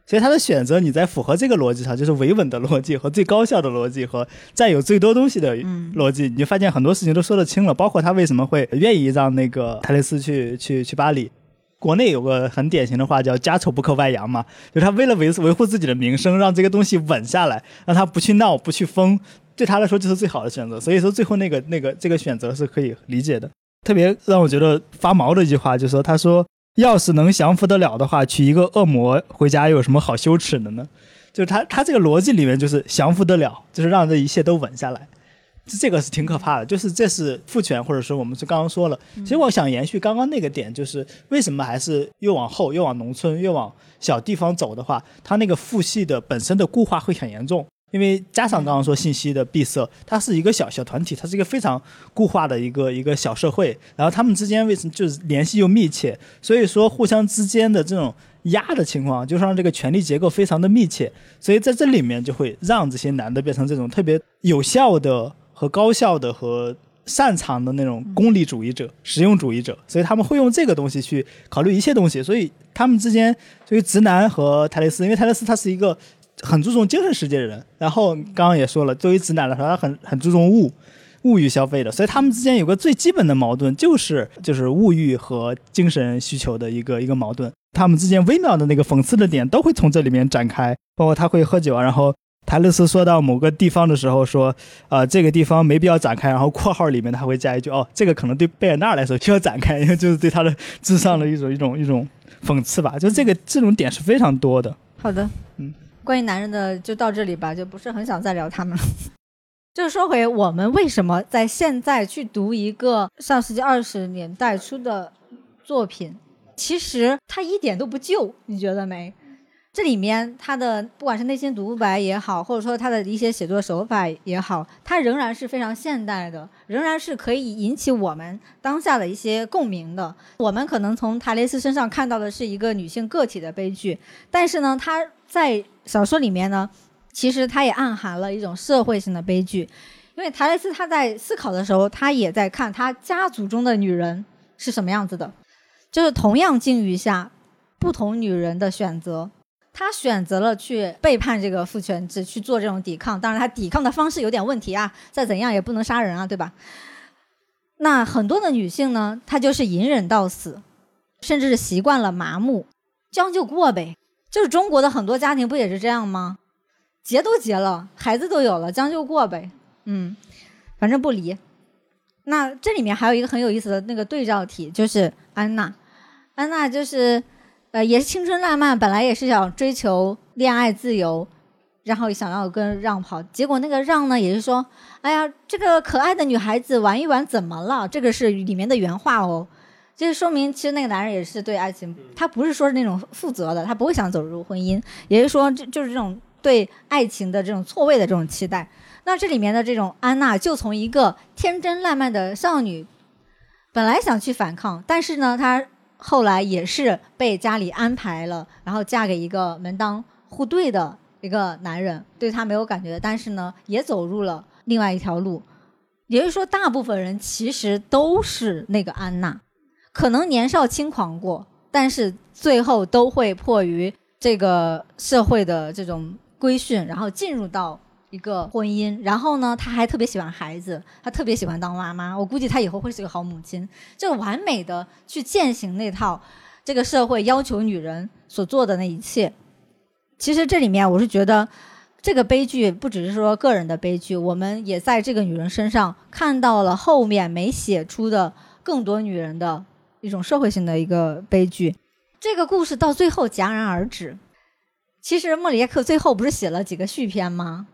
所以他的选择，你在符合这个逻辑上，就是维稳的逻辑和最高效的逻辑和占有最多东西的逻辑，你就发现很多事情都说得清了。包括他为什么会愿意让那个泰勒斯去去去巴黎。国内有个很典型的话叫“家丑不可外扬”嘛，就是他为了维维护自己的名声，让这个东西稳下来，让他不去闹、不去疯，对他来说就是最好的选择。所以说最后那个那个这个选择是可以理解的。特别让我觉得发毛的一句话就是说，他说。要是能降服得了的话，娶一个恶魔回家又有什么好羞耻的呢？就是他他这个逻辑里面就是降服得了，就是让这一切都稳下来，这个是挺可怕的。就是这是父权，或者说我们是刚刚说了。其实我想延续刚刚那个点，就是为什么还是越往后越往农村越往小地方走的话，它那个父系的本身的固化会很严重。因为加上刚刚说信息的闭塞，它是一个小小团体，它是一个非常固化的一个一个小社会，然后他们之间为什么就是联系又密切，所以说互相之间的这种压的情况，就是让这个权力结构非常的密切，所以在这里面就会让这些男的变成这种特别有效的和高效的和擅长的那种功利主义者、实用主义者，所以他们会用这个东西去考虑一切东西，所以他们之间对于直男和泰勒斯，因为泰勒斯他是一个。很注重精神世界的人，然后刚刚也说了，作为直男来说，他很很注重物物欲消费的，所以他们之间有个最基本的矛盾，就是就是物欲和精神需求的一个一个矛盾。他们之间微妙的那个讽刺的点都会从这里面展开，包括他会喝酒啊，然后泰勒斯说到某个地方的时候说，呃，这个地方没必要展开，然后括号里面他会加一句，哦，这个可能对贝尔纳来说需要展开，因为就是对他的智商的一种一种一种讽刺吧，就这个这种点是非常多的。好的，嗯。关于男人的就到这里吧，就不是很想再聊他们了。就是说回我们为什么在现在去读一个上世纪二十年代初的作品，其实它一点都不旧，你觉得没？这里面他的不管是内心独白也好，或者说他的一些写作手法也好，它仍然是非常现代的，仍然是可以引起我们当下的一些共鸣的。我们可能从塔雷斯身上看到的是一个女性个体的悲剧，但是呢，他在小说里面呢，其实它也暗含了一种社会性的悲剧，因为塔雷斯他在思考的时候，他也在看他家族中的女人是什么样子的，就是同样境遇下，不同女人的选择，他选择了去背叛这个父权制，去做这种抵抗。当然，他抵抗的方式有点问题啊，再怎样也不能杀人啊，对吧？那很多的女性呢，她就是隐忍到死，甚至是习惯了麻木，将就过呗。就是中国的很多家庭不也是这样吗？结都结了，孩子都有了，将就过呗。嗯，反正不离。那这里面还有一个很有意思的那个对照体，就是安娜。安娜就是，呃，也是青春烂漫，本来也是想追求恋爱自由，然后想要跟让跑。结果那个让呢，也是说，哎呀，这个可爱的女孩子玩一玩怎么了？这个是里面的原话哦。就是说明，其实那个男人也是对爱情，他不是说是那种负责的，他不会想走入婚姻，也就是说，这就是这种对爱情的这种错位的这种期待。那这里面的这种安娜，就从一个天真烂漫的少女，本来想去反抗，但是呢，她后来也是被家里安排了，然后嫁给一个门当户对的一个男人，对她没有感觉，但是呢，也走入了另外一条路。也就是说，大部分人其实都是那个安娜。可能年少轻狂过，但是最后都会迫于这个社会的这种规训，然后进入到一个婚姻。然后呢，他还特别喜欢孩子，他特别喜欢当妈妈。我估计他以后会是个好母亲，就完美的去践行那套这个社会要求女人所做的那一切。其实这里面，我是觉得这个悲剧不只是说个人的悲剧，我们也在这个女人身上看到了后面没写出的更多女人的。一种社会性的一个悲剧，这个故事到最后戛然而止。其实莫里亚克最后不是写了几个续篇吗？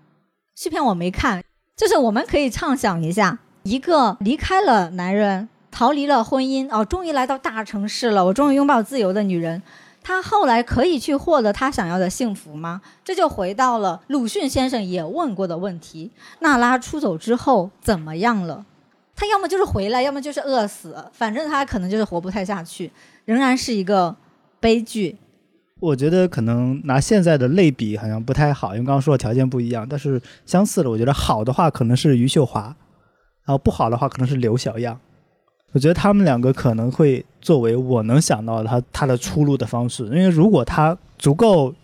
续篇我没看，就是我们可以畅想一下，一个离开了男人，逃离了婚姻，哦，终于来到大城市了，我终于拥抱自由的女人，她后来可以去获得她想要的幸福吗？这就回到了鲁迅先生也问过的问题：娜拉出走之后怎么样了？他要么就是回来，要么就是饿死，反正他可能就是活不太下去，仍然是一个悲剧。我觉得可能拿现在的类比好像不太好，因为刚刚说的条件不一样，但是相似的，我觉得好的话可能是余秀华，然后不好的话可能是刘小样。我觉得他们两个可能会作为我能想到的他他的出路的方式，因为如果他足够，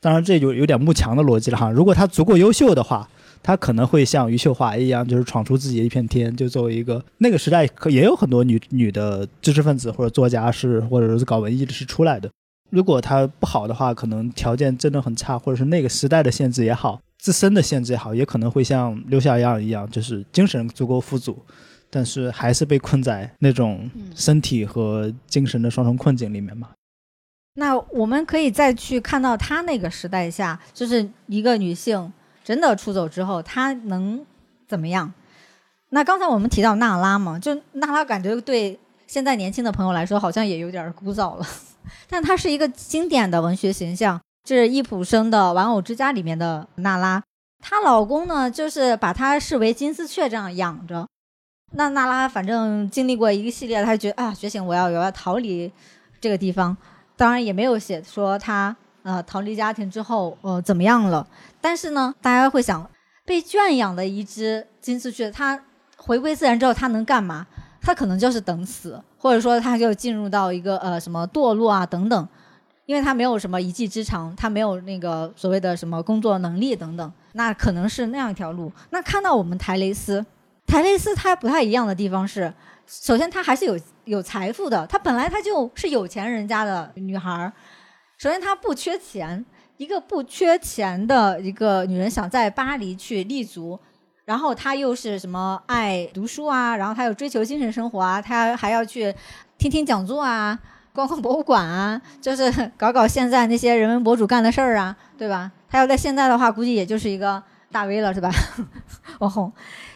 当然这就有点慕强的逻辑了哈。如果他足够优秀的话，他可能会像余秀华一样，就是闯出自己的一片天。就作为一个那个时代，可也有很多女女的知识分子或者作家是，或者是搞文艺的是出来的。如果他不好的话，可能条件真的很差，或者是那个时代的限制也好，自身的限制也好，也可能会像刘小样一样，就是精神足够富足。但是还是被困在那种身体和精神的双重困境里面嘛。那我们可以再去看到她那个时代下，就是一个女性真的出走之后，她能怎么样？那刚才我们提到娜拉嘛，就娜拉感觉对现在年轻的朋友来说好像也有点枯燥了，但她是一个经典的文学形象，就是易卜生的《玩偶之家》里面的娜拉。她老公呢，就是把她视为金丝雀这样养着。那娜拉反正经历过一个系列，她觉得啊，觉醒，我要我要逃离这个地方。当然也没有写说她呃逃离家庭之后呃怎么样了。但是呢，大家会想，被圈养的一只金丝雀，它回归自然之后，它能干嘛？他可能就是等死，或者说他就进入到一个呃什么堕落啊等等，因为他没有什么一技之长，他没有那个所谓的什么工作能力等等，那可能是那样一条路。那看到我们台雷斯。台雷斯她不太一样的地方是，首先她还是有有财富的，她本来她就是有钱人家的女孩儿。首先她不缺钱，一个不缺钱的一个女人想在巴黎去立足，然后他又是什么爱读书啊，然后他又追求精神生活啊，他还要去听听讲座啊，逛逛博物馆啊，就是 搞搞现在那些人文博主干的事儿啊，对吧？他要在现在的话，估计也就是一个大 V 了，是吧？网红，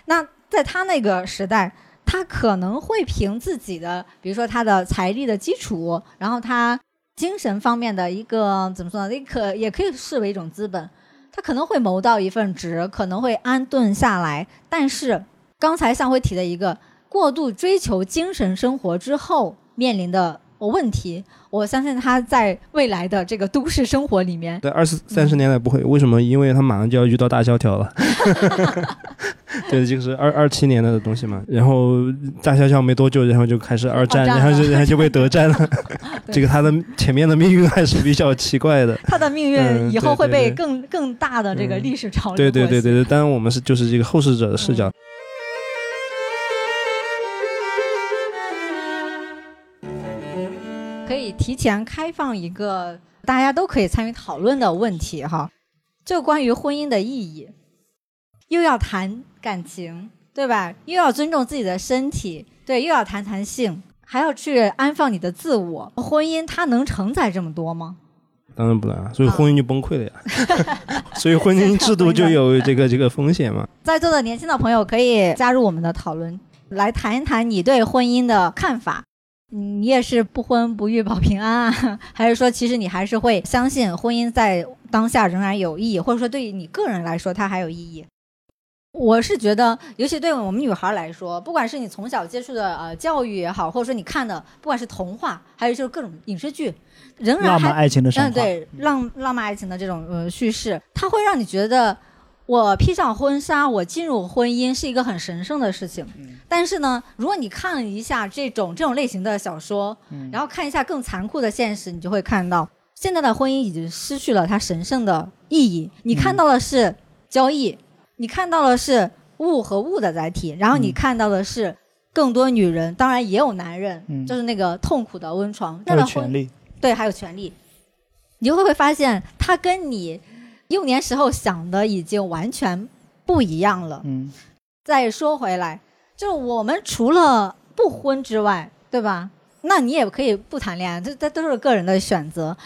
那。在他那个时代，他可能会凭自己的，比如说他的财力的基础，然后他精神方面的一个怎么说呢？也可也可以视为一种资本，他可能会谋到一份职，可能会安顿下来。但是刚才向辉提的一个过度追求精神生活之后面临的。问题，我相信他在未来的这个都市生活里面，对二十三十年代不会，为什么？因为他马上就要遇到大萧条了。对，就是二二七年的东西嘛。然后大萧条没多久，然后就开始二战，然后就然后就被德战了。这个他的前面的命运还是比较奇怪的。他的命运以后会被更更大的这个历史潮流。对对对对对，当然我们是就是这个后世者的视角。可以提前开放一个大家都可以参与讨论的问题哈，就关于婚姻的意义，又要谈感情，对吧？又要尊重自己的身体，对，又要谈谈性，还要去安放你的自我。婚姻它能承载这么多吗？当然不能，所以婚姻就崩溃了呀。所以婚姻制度就有这个 这个风险嘛。在座的年轻的朋友可以加入我们的讨论，来谈一谈你对婚姻的看法。你也是不婚不育保平安啊？还是说，其实你还是会相信婚姻在当下仍然有意义，或者说对于你个人来说它还有意义？我是觉得，尤其对我们女孩来说，不管是你从小接触的呃教育也好，或者说你看的不管是童话，还有就是各种影视剧，仍然浪漫爱情的嗯对浪浪漫爱情的这种呃叙事，它会让你觉得。我披上婚纱，我进入婚姻是一个很神圣的事情。但是呢，如果你看一下这种这种类型的小说，然后看一下更残酷的现实，你就会看到现在的婚姻已经失去了它神圣的意义。你看到的是交易，你看到的是物和物的载体，然后你看到的是更多女人，当然也有男人，就是那个痛苦的温床。还有权利，对，还有权利。你会会发现，他跟你。幼年时候想的已经完全不一样了。嗯，再说回来，就我们除了不婚之外，对吧？那你也可以不谈恋爱，这这都是个人的选择。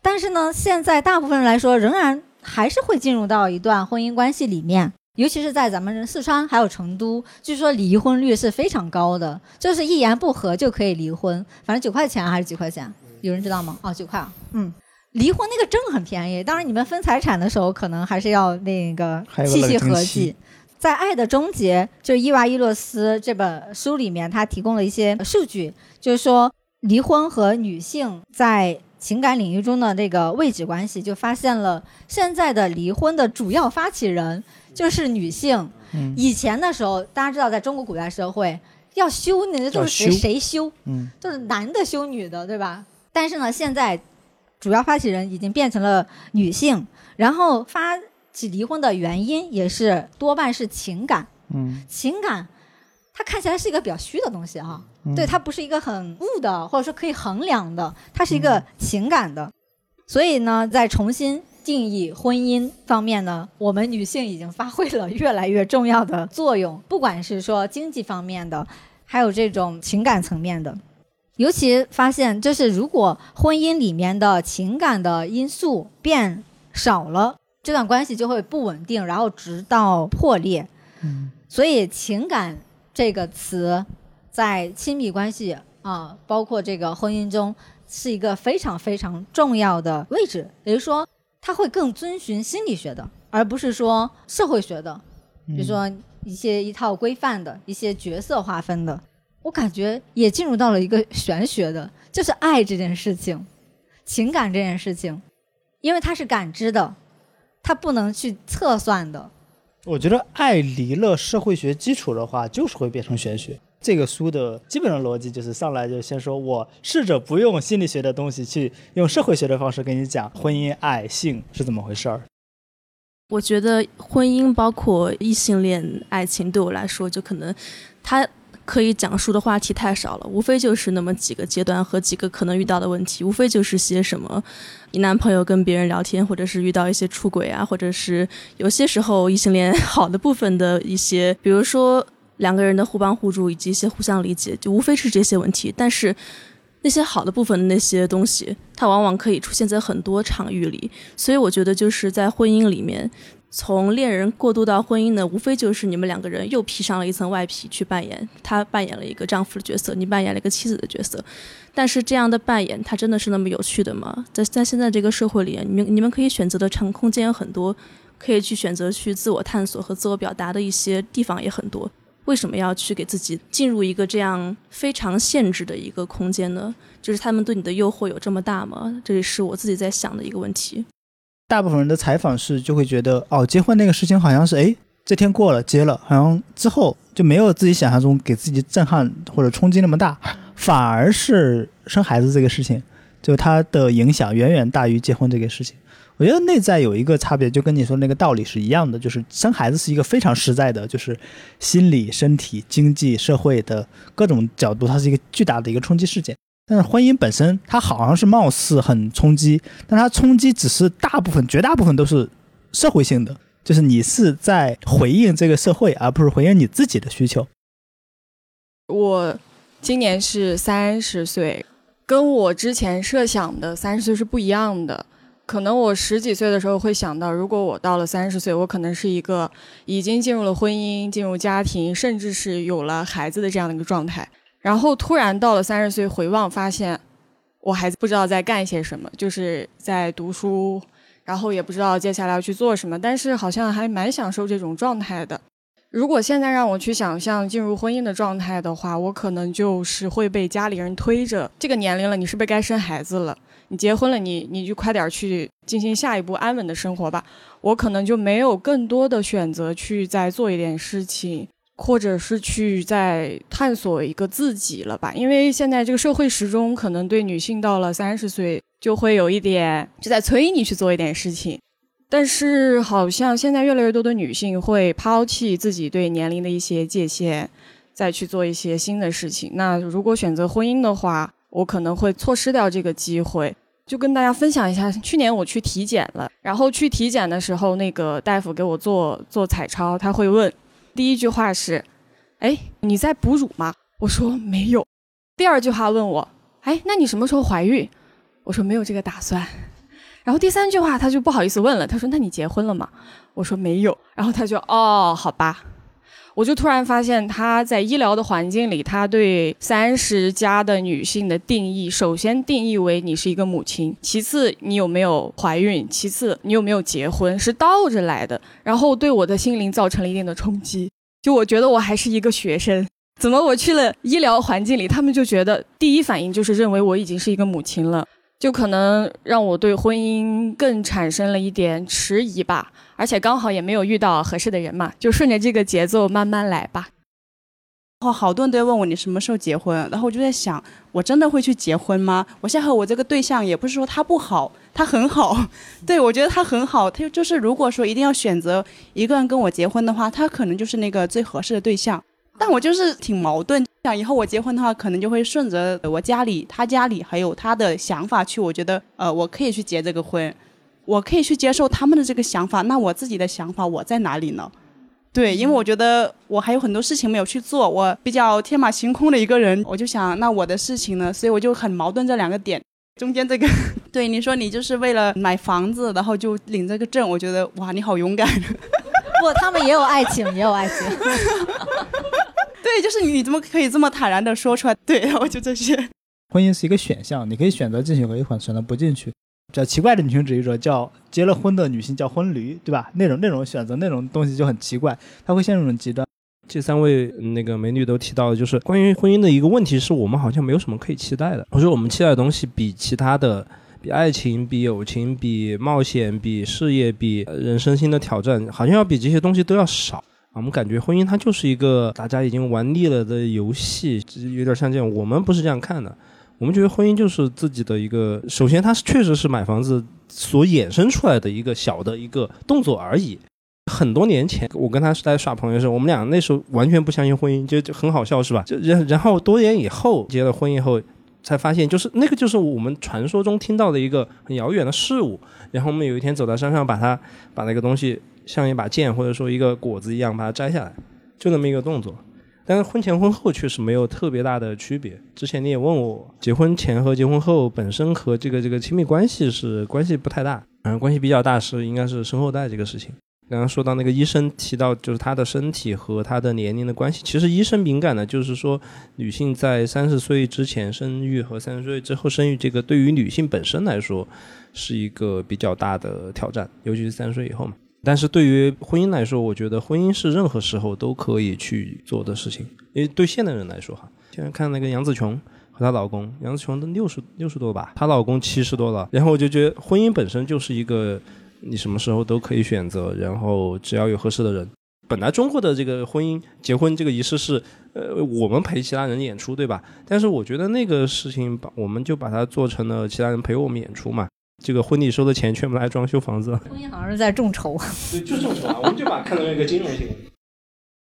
但是呢，现在大部分人来说，仍然还是会进入到一段婚姻关系里面，尤其是在咱们四川还有成都，据说离婚率是非常高的，就是一言不合就可以离婚，反正九块钱还是几块钱，有人知道吗？哦，九块啊，嗯。离婚那个证很便宜，当然你们分财产的时候可能还是要那个细细合计。在《爱的终结》就是伊娃伊洛斯这本书里面，他提供了一些数据，就是说离婚和女性在情感领域中的这个位置关系，就发现了现在的离婚的主要发起人就是女性。嗯以前的时候，大家知道，在中国古代社会，要休那就是谁谁休，嗯就是男的休女的，对吧？但是呢，现在主要发起人已经变成了女性，然后发起离婚的原因也是多半是情感，嗯情感。它看起来是一个比较虚的东西哈、嗯对，它不是一个很物的，或者说可以衡量的，它是一个情感的。所以呢，在重新定义婚姻方面呢，我们女性已经发挥了越来越重要的作用，不管是说经济方面的，还有这种情感层面的。尤其发现，就是如果婚姻里面的情感的因素变少了，这段关系就会不稳定，然后直到破裂。嗯所以“情感”这个词在亲密关系啊，包括这个婚姻中，是一个非常非常重要的位置。也就是说，它会更遵循心理学的，而不是说社会学的，比如说一些一套规范的一些角色划分的。我感觉也进入到了一个玄学的，就是爱这件事情，情感这件事情，因为它是感知的，它不能去测算的。我觉得爱离了社会学基础的话，就是会变成玄学。这个书的基本的逻辑就是上来就先说我试着不用心理学的东西，去用社会学的方式跟你讲婚姻、爱、性是怎么回事儿。我觉得婚姻包括异性恋爱情，对我来说，就可能它可以讲述的话题太少了，无非就是那么几个阶段和几个可能遇到的问题，无非就是些什么，你男朋友跟别人聊天，或者是遇到一些出轨啊，或者是有些时候异性恋好的部分的一些，比如说两个人的互帮互助以及一些互相理解，就无非是这些问题，但是。那些好的部分的那些东西，它往往可以出现在很多场域里，所以我觉得就是在婚姻里面，从恋人过渡到婚姻呢，无非就是你们两个人又披上了一层外皮去扮演，他扮演了一个丈夫的角色，你扮演了一个妻子的角色。但是这样的扮演，它真的是那么有趣的吗？在在现在这个社会里，你们你们可以选择的场空间很多，可以去选择去自我探索和自我表达的一些地方也很多。为什么要去给自己进入一个这样非常限制的一个空间呢？就是他们对你的诱惑有这么大吗？这也是我自己在想的一个问题。大部分人的采访是就会觉得，哦，结婚那个事情好像是，哎，这天过了，结了，好像之后就没有自己想象中给自己震撼或者冲击那么大，反而是生孩子这个事情，就它的影响远远大于结婚这个事情。我觉得内在有一个差别，就跟你说那个道理是一样的，就是生孩子是一个非常实在的，就是心理、身体、经济、社会的各种角度，它是一个巨大的一个冲击事件。但是婚姻本身，它好像是貌似很冲击，但它冲击只是大部分、绝大部分都是社会性的，就是你是在回应这个社会，而不是回应你自己的需求。我今年是三十岁，跟我之前设想的三十岁是不一样的。可能我十几岁的时候会想到，如果我到了三十岁，我可能是一个已经进入了婚姻、进入家庭，甚至是有了孩子的这样的一个状态。然后突然到了三十岁，回望发现，我还不知道在干些什么，就是在读书，然后也不知道接下来要去做什么，但是好像还蛮享受这种状态的。如果现在让我去想象进入婚姻的状态的话，我可能就是会被家里人推着，这个年龄了，你是不是该生孩子了？你结婚了，你你就快点去进行下一步安稳的生活吧。我可能就没有更多的选择去再做一点事情，或者是去在探索一个自己了吧。因为现在这个社会时钟可能对女性到了三十岁就会有一点就在催你去做一点事情。但是好像现在越来越多的女性会抛弃自己对年龄的一些界限，再去做一些新的事情。那如果选择婚姻的话，我可能会错失掉这个机会。就跟大家分享一下，去年我去体检了，然后去体检的时候，那个大夫给我做做彩超，他会问，第一句话是，哎，你在哺乳吗？我说没有。第二句话问我，哎，那你什么时候怀孕？我说没有这个打算。然后第三句话他就不好意思问了，他说：“那你结婚了吗？”我说：“没有。”然后他就哦，好吧。我就突然发现他在医疗的环境里，他对三十加的女性的定义，首先定义为你是一个母亲，其次你有没有怀孕，其次你有没有结婚，是倒着来的。然后对我的心灵造成了一定的冲击。就我觉得我还是一个学生，怎么我去了医疗环境里，他们就觉得第一反应就是认为我已经是一个母亲了。就可能让我对婚姻更产生了一点迟疑吧。而且刚好也没有遇到合适的人嘛，就顺着这个节奏慢慢来吧。然后好多人都在问我你什么时候结婚，然后我就在想，我真的会去结婚吗？我现在和我这个对象也不是说他不好，他很好，对我觉得他很好。他就是如果说一定要选择一个人跟我结婚的话，他可能就是那个最合适的对象。但我就是挺矛盾，想以后我结婚的话，可能就会顺着我家里、他家里还有他的想法去。我觉得呃，我可以去结这个婚，我可以去接受他们的这个想法。那我自己的想法我在哪里呢？对，因为我觉得我还有很多事情没有去做，我比较天马行空的一个人，我就想，那我的事情呢？所以我就很矛盾这两个点中间这个。对，你说你就是为了买房子，然后就领这个证，我觉得哇，你好勇敢。不，他们也有爱情，也有爱情。对，就是你，你怎么可以这么坦然的说出来？对，然后就这些。婚姻是一个选项，你可以选择进去，可以选择不进去。比较奇怪的女性主义者叫结了婚的女性叫婚驴，对吧？那种那种选择那种东西就很奇怪，他会陷入极端。这三位那个美女都提到的就是关于婚姻的一个问题，是我们好像没有什么可以期待的。我说我们期待的东西比其他的，比爱情、比友情、比冒险、比事业、比人生新的挑战，好像要比这些东西都要少。我们感觉婚姻它就是一个大家已经玩腻了的游戏，有点像这样。我们不是这样看的。我们觉得婚姻就是自己的一个，首先它是确实是买房子所衍生出来的一个小的一个动作而已。很多年前，我跟他是在耍朋友的时候，我们俩那时候完全不相信婚姻，就就很好笑是吧？就然然后多年以后结了婚以后，才发现就是那个就是我们传说中听到的一个很遥远的事物。然后我们有一天走到山上，把它把那个东西像一把剑或者说一个果子一样把它摘下来，就那么一个动作。但是婚前婚后确实没有特别大的区别。之前你也问我，结婚前和结婚后本身和这个这个亲密关系是关系不太大，嗯，关系比较大是应该是生后代这个事情。刚刚说到那个医生提到，就是他的身体和他的年龄的关系。其实医生敏感的就是说，女性在三十岁之前生育和三十岁之后生育，这个对于女性本身来说是一个比较大的挑战，尤其是三十岁以后嘛。但是对于婚姻来说，我觉得婚姻是任何时候都可以去做的事情。因为对现代人来说，哈，现在看那个杨紫琼和她老公，杨紫琼都六十六十多吧，她老公七十多了。然后我就觉得婚姻本身就是一个你什么时候都可以选择，然后只要有合适的人。本来中国的这个婚姻结婚这个仪式是，呃，我们陪其他人演出，对吧？但是我觉得那个事情把我们就把它做成了其他人陪我们演出嘛。这个婚礼收的钱全部来装修房子，婚姻好像是在众筹。对，就众筹啊，我们就把它看成一个金融性。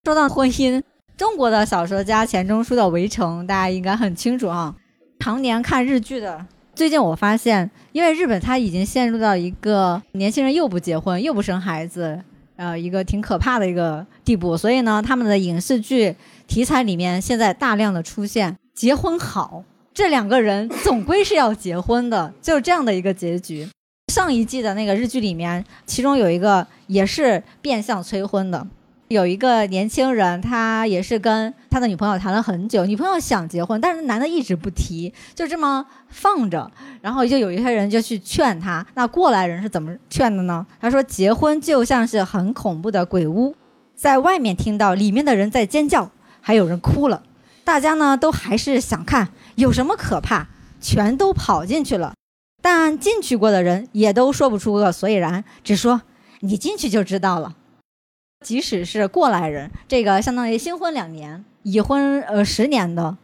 说到婚姻，中国的小说家钱钟书的《围城》，大家应该很清楚啊。常年看日剧的，最近我发现，因为日本它已经陷入到一个年轻人又不结婚又不生孩子，呃，一个挺可怕的一个地步，所以呢，他们的影视剧题材里面现在大量的出现结婚好。这两个人总归是要结婚的，就是这样的一个结局。上一季的那个日剧里面，其中有一个也是变相催婚的，有一个年轻人，他也是跟他的女朋友谈了很久，女朋友想结婚，但是男的一直不提，就这么放着。然后就有一些人就去劝他，那过来人是怎么劝的呢？他说结婚就像是很恐怖的鬼屋，在外面听到里面的人在尖叫，还有人哭了，大家呢都还是想看。有什么可怕？全都跑进去了，但进去过的人也都说不出个所以然，只说你进去就知道了。即使是过来人，这个相当于新婚两年、已婚呃十年的，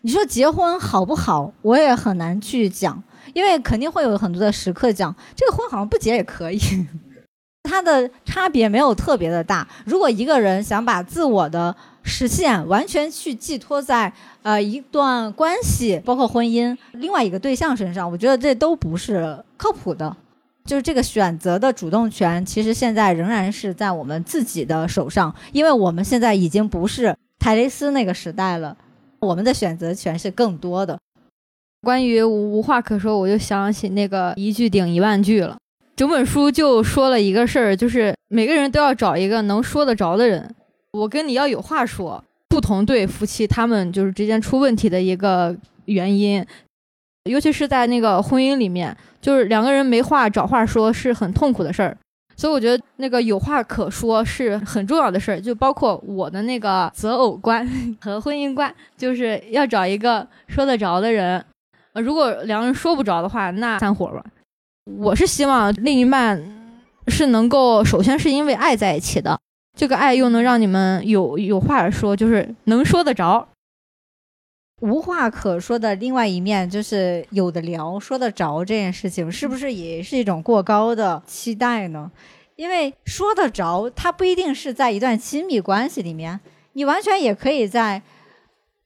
你说结婚好不好？我也很难去讲，因为肯定会有很多的时刻讲这个婚好像不结也可以，它的差别没有特别的大。如果一个人想把自我的实现完全去寄托在呃一段关系，包括婚姻，另外一个对象身上，我觉得这都不是靠谱的。就是这个选择的主动权，其实现在仍然是在我们自己的手上，因为我们现在已经不是泰雷斯那个时代了，我们的选择权是更多的。关于无话可说，我就想起那个一句顶一万句了。整本书就说了一个事儿，就是每个人都要找一个能说得着的人。我跟你要有话说，不同对夫妻他们就是之间出问题的一个原因，尤其是在那个婚姻里面，就是两个人没话找话说是很痛苦的事儿，所以我觉得那个有话可说是很重要的事儿，就包括我的那个择偶观和婚姻观，就是要找一个说得着的人。呃如果两个人说不着的话，那散伙吧。我是希望另一半是能够，首先是因为爱在一起的，这个爱又能让你们有有话说，就是能说得着。无话可说的另外一面就是有的聊、说得着这件事情，是不是也是一种过高的期待呢？因为说得着，它不一定是在一段亲密关系里面，你完全也可以在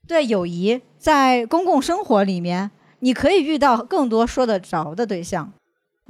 对友谊、在公共生活里面，你可以遇到更多说得着的对象。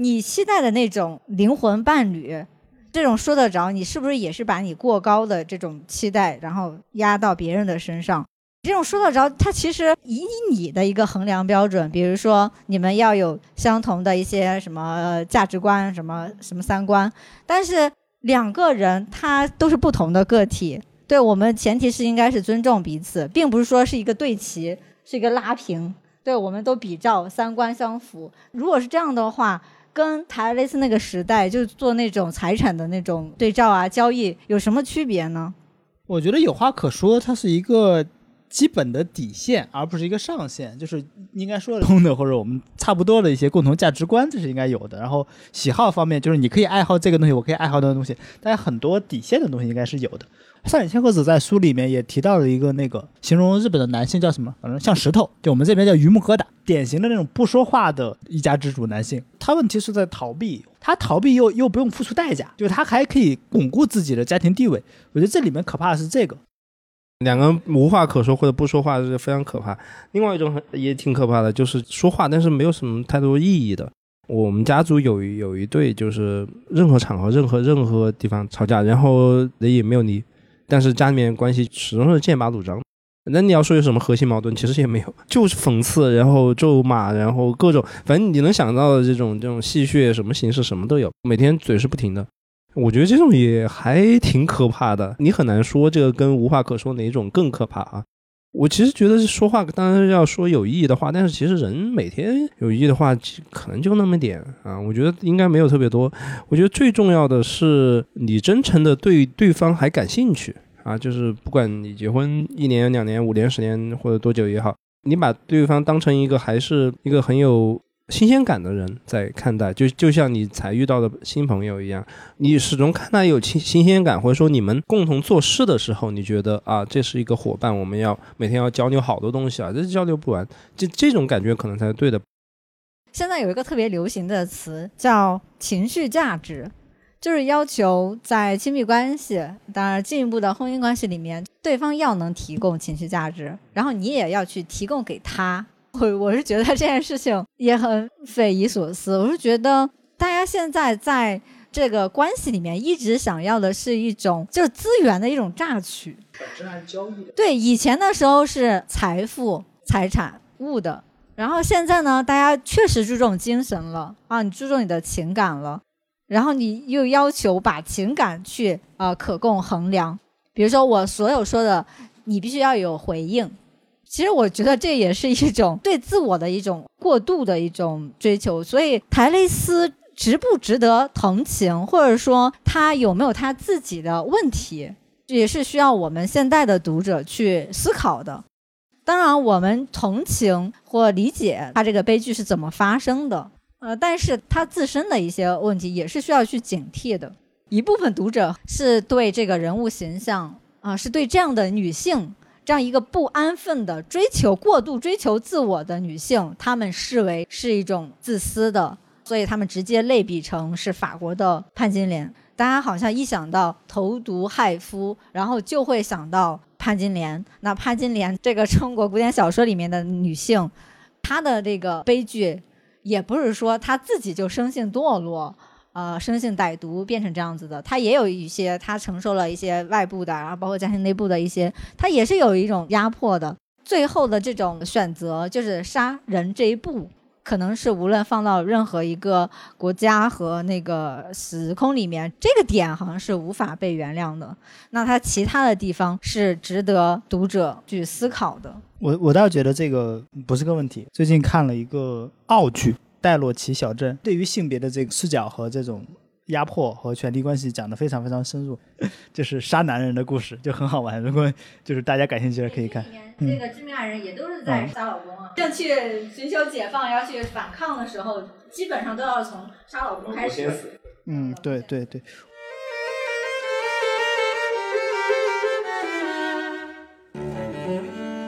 你期待的那种灵魂伴侣，这种说得着，你是不是也是把你过高的这种期待，然后压到别人的身上？这种说得着，它其实以你的一个衡量标准，比如说你们要有相同的一些什么价值观、什么什么三观，但是两个人他都是不同的个体，对我们前提是应该是尊重彼此，并不是说是一个对齐，是一个拉平，对我们都比照三观相符。如果是这样的话，跟台雷斯那个时代就做那种财产的那种对照啊交易有什么区别呢？我觉得有话可说，它是一个。基本的底线，而不是一个上限，就是应该说通的或者我们差不多的一些共同价值观，这是应该有的。然后喜好方面，就是你可以爱好这个东西，我可以爱好那个东西，但很多底线的东西应该是有的。上野千鹤子在书里面也提到了一个那个形容日本的男性叫什么，反正像石头，就我们这边叫榆木疙瘩，典型的那种不说话的一家之主男性。他问题是在逃避，他逃避又又不用付出代价，就是他还可以巩固自己的家庭地位。我觉得这里面可怕的是这个。两个人无话可说或者不说话是非常可怕。另外一种也挺可怕的，就是说话但是没有什么太多意义的。我们家族有有一对，就是任何场合、任何任何地方吵架，然后人也没有离，但是家里面关系始终是剑拔弩张。那你要说有什么核心矛盾，其实也没有，就是讽刺，然后咒骂，然后各种，反正你能想到的这种这种戏谑什么形式什么都有，每天嘴是不停的。我觉得这种也还挺可怕的，你很难说这个跟无话可说哪种更可怕啊？我其实觉得说话当然要说有意义的话，但是其实人每天有意义的话可能就那么点啊。我觉得应该没有特别多。我觉得最重要的是你真诚的对对方还感兴趣啊，就是不管你结婚一年、两年、五年、十年或者多久也好，你把对方当成一个还是一个很有。新鲜感的人在看待，就就像你才遇到的新朋友一样，你始终看他有新新鲜感，或者说你们共同做事的时候，你觉得啊，这是一个伙伴，我们要每天要交流好多东西啊，这交流不完，这这种感觉可能才是对的。现在有一个特别流行的词叫情绪价值，就是要求在亲密关系，当然进一步的婚姻关系里面，对方要能提供情绪价值，然后你也要去提供给他。我我是觉得这件事情也很匪夷所思。我是觉得大家现在在这个关系里面，一直想要的是一种就是资源的一种榨取。交易。对，以前的时候是财富、财产、物的，然后现在呢，大家确实注重精神了啊，你注重你的情感了，然后你又要求把情感去呃可供衡量。比如说我所有说的，你必须要有回应。其实我觉得这也是一种对自我的一种过度的一种追求，所以台雷斯值不值得同情，或者说他有没有他自己的问题，也是需要我们现在的读者去思考的。当然，我们同情或理解他这个悲剧是怎么发生的，呃，但是他自身的一些问题也是需要去警惕的。一部分读者是对这个人物形象啊，是对这样的女性。这样一个不安分的追求、过度追求自我的女性，她们视为是一种自私的，所以她们直接类比成是法国的潘金莲。大家好像一想到投毒害夫，然后就会想到潘金莲。那潘金莲这个中国古典小说里面的女性，她的这个悲剧，也不是说她自己就生性堕落。呃，生性歹毒变成这样子的，他也有一些，他承受了一些外部的，然后包括家庭内部的一些，他也是有一种压迫的。最后的这种选择，就是杀人这一步，可能是无论放到任何一个国家和那个时空里面，这个点好像是无法被原谅的。那他其他的地方是值得读者去思考的。我我倒觉得这个不是个问题。最近看了一个澳剧。戴洛奇小镇对于性别的这个视角和这种压迫和权力关系讲得非常非常深入，就是杀男人的故事就很好玩。如果就是大家感兴趣的可以看。这个致命爱人也都是在杀老公啊，正去寻求解放要去反抗的时候，基本上都要从杀老公开始。嗯，对对对。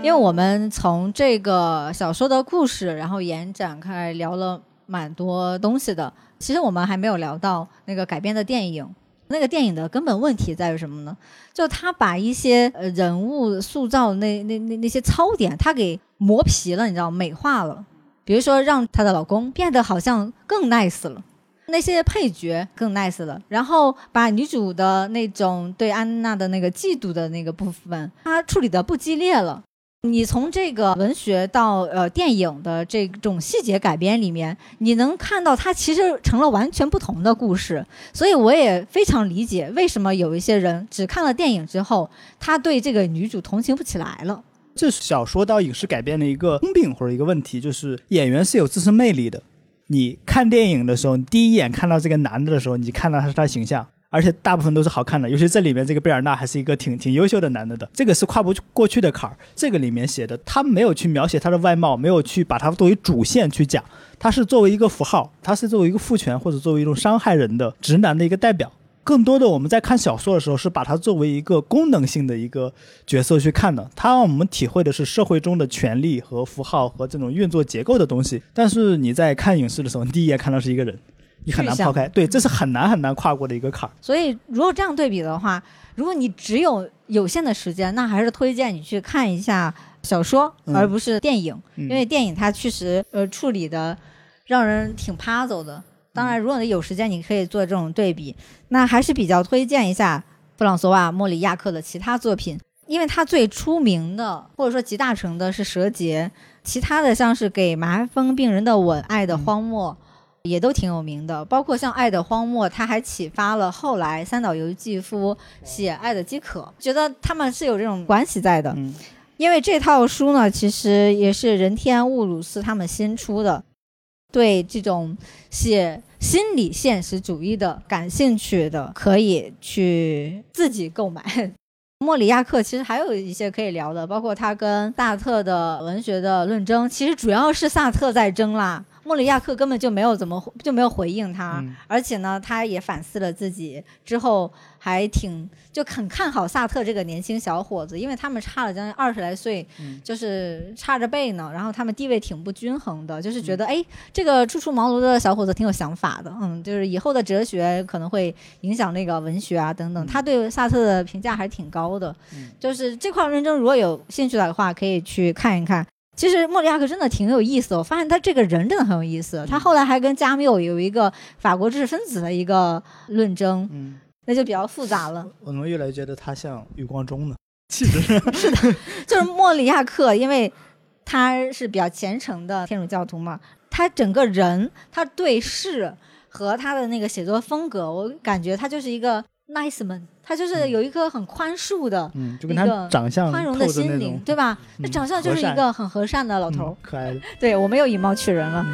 因为我们从这个小说的故事，然后延展开聊了蛮多东西的。其实我们还没有聊到那个改编的电影。那个电影的根本问题在于什么呢？就他把一些人物塑造那那那那些槽点，他给磨皮了，你知道美化了。比如说让她的老公变得好像更 nice 了，那些配角更 nice 了，然后把女主的那种对安娜的那个嫉妒的那个部分，他处理的不激烈了。你从这个文学到呃电影的这种细节改编里面，你能看到它其实成了完全不同的故事，所以我也非常理解为什么有一些人只看了电影之后，他对这个女主同情不起来了。这是小说到影视改编的一个通病或者一个问题，就是演员是有自身魅力的。你看电影的时候，你第一眼看到这个男的的时候，你看到他是他形象。而且大部分都是好看的，尤其这里面这个贝尔纳还是一个挺挺优秀的男的的，这个是跨不过去的坎儿。这个里面写的，他没有去描写他的外貌，没有去把他作为主线去讲，他是作为一个符号，他是作为一个父权或者作为一种伤害人的直男的一个代表。更多的我们在看小说的时候，是把它作为一个功能性的一个角色去看的，它让我们体会的是社会中的权利和符号和这种运作结构的东西。但是你在看影视的时候，你第一眼看到是一个人。你很难抛开，对，这是很难很难跨过的一个坎儿。所以，如果这样对比的话，如果你只有有限的时间，那还是推荐你去看一下小说，而不是电影，因为电影它确实呃处理的让人挺 puzzle 的。当然，如果你有时间，你可以做这种对比。那还是比较推荐一下弗朗索瓦·莫里亚克的其他作品，因为他最出名的或者说集大成的是《蛇节》，其他的像是《给麻风病人的吻》《爱的荒漠》。也都挺有名的，包括像《爱的荒漠》，它还启发了后来三岛由纪夫写《爱的饥渴》，觉得他们是有这种关系在的。嗯，因为这套书呢，其实也是任天乌鲁斯他们新出的，对这种写心理现实主义的感兴趣的，可以去自己购买。莫里亚克其实还有一些可以聊的，包括他跟萨特的文学的论争，其实主要是萨特在争啦。莫里亚克根本就没有怎么就没有回应他，而且呢，他也反思了自己之后，还挺就很看好萨特这个年轻小伙子，因为他们差了将近二十来岁，就是差着辈呢。然后他们地位挺不均衡的，就是觉得哎，这个初出茅庐的小伙子挺有想法的，嗯，就是以后的哲学可能会影响那个文学啊等等。他对萨特的评价还是挺高的，就是这块论证如果有兴趣的话，可以去看一看。其实莫里亚克真的挺有意思，我发现他这个人真的很有意思。他后来还跟加缪有一个法国知识分子的一个论争，嗯，那就比较复杂了。我怎么越来越觉得他像余光中呢？气质是的，就是莫里亚克，因为他是比较虔诚的天主教徒嘛，他整个人，他对事和他的那个写作风格，我感觉他就是一个。nice man，他就是有一颗很宽恕的，嗯，就跟他长相宽容的心灵，对吧？那长相就是一个很和善的老头，可爱的。对我们又以貌取人了。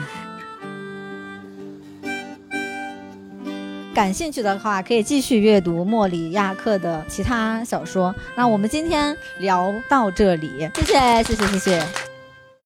感兴趣的话，可以继续阅读莫里亚克的其他小说。那我们今天聊到这里，谢谢，谢谢，谢谢。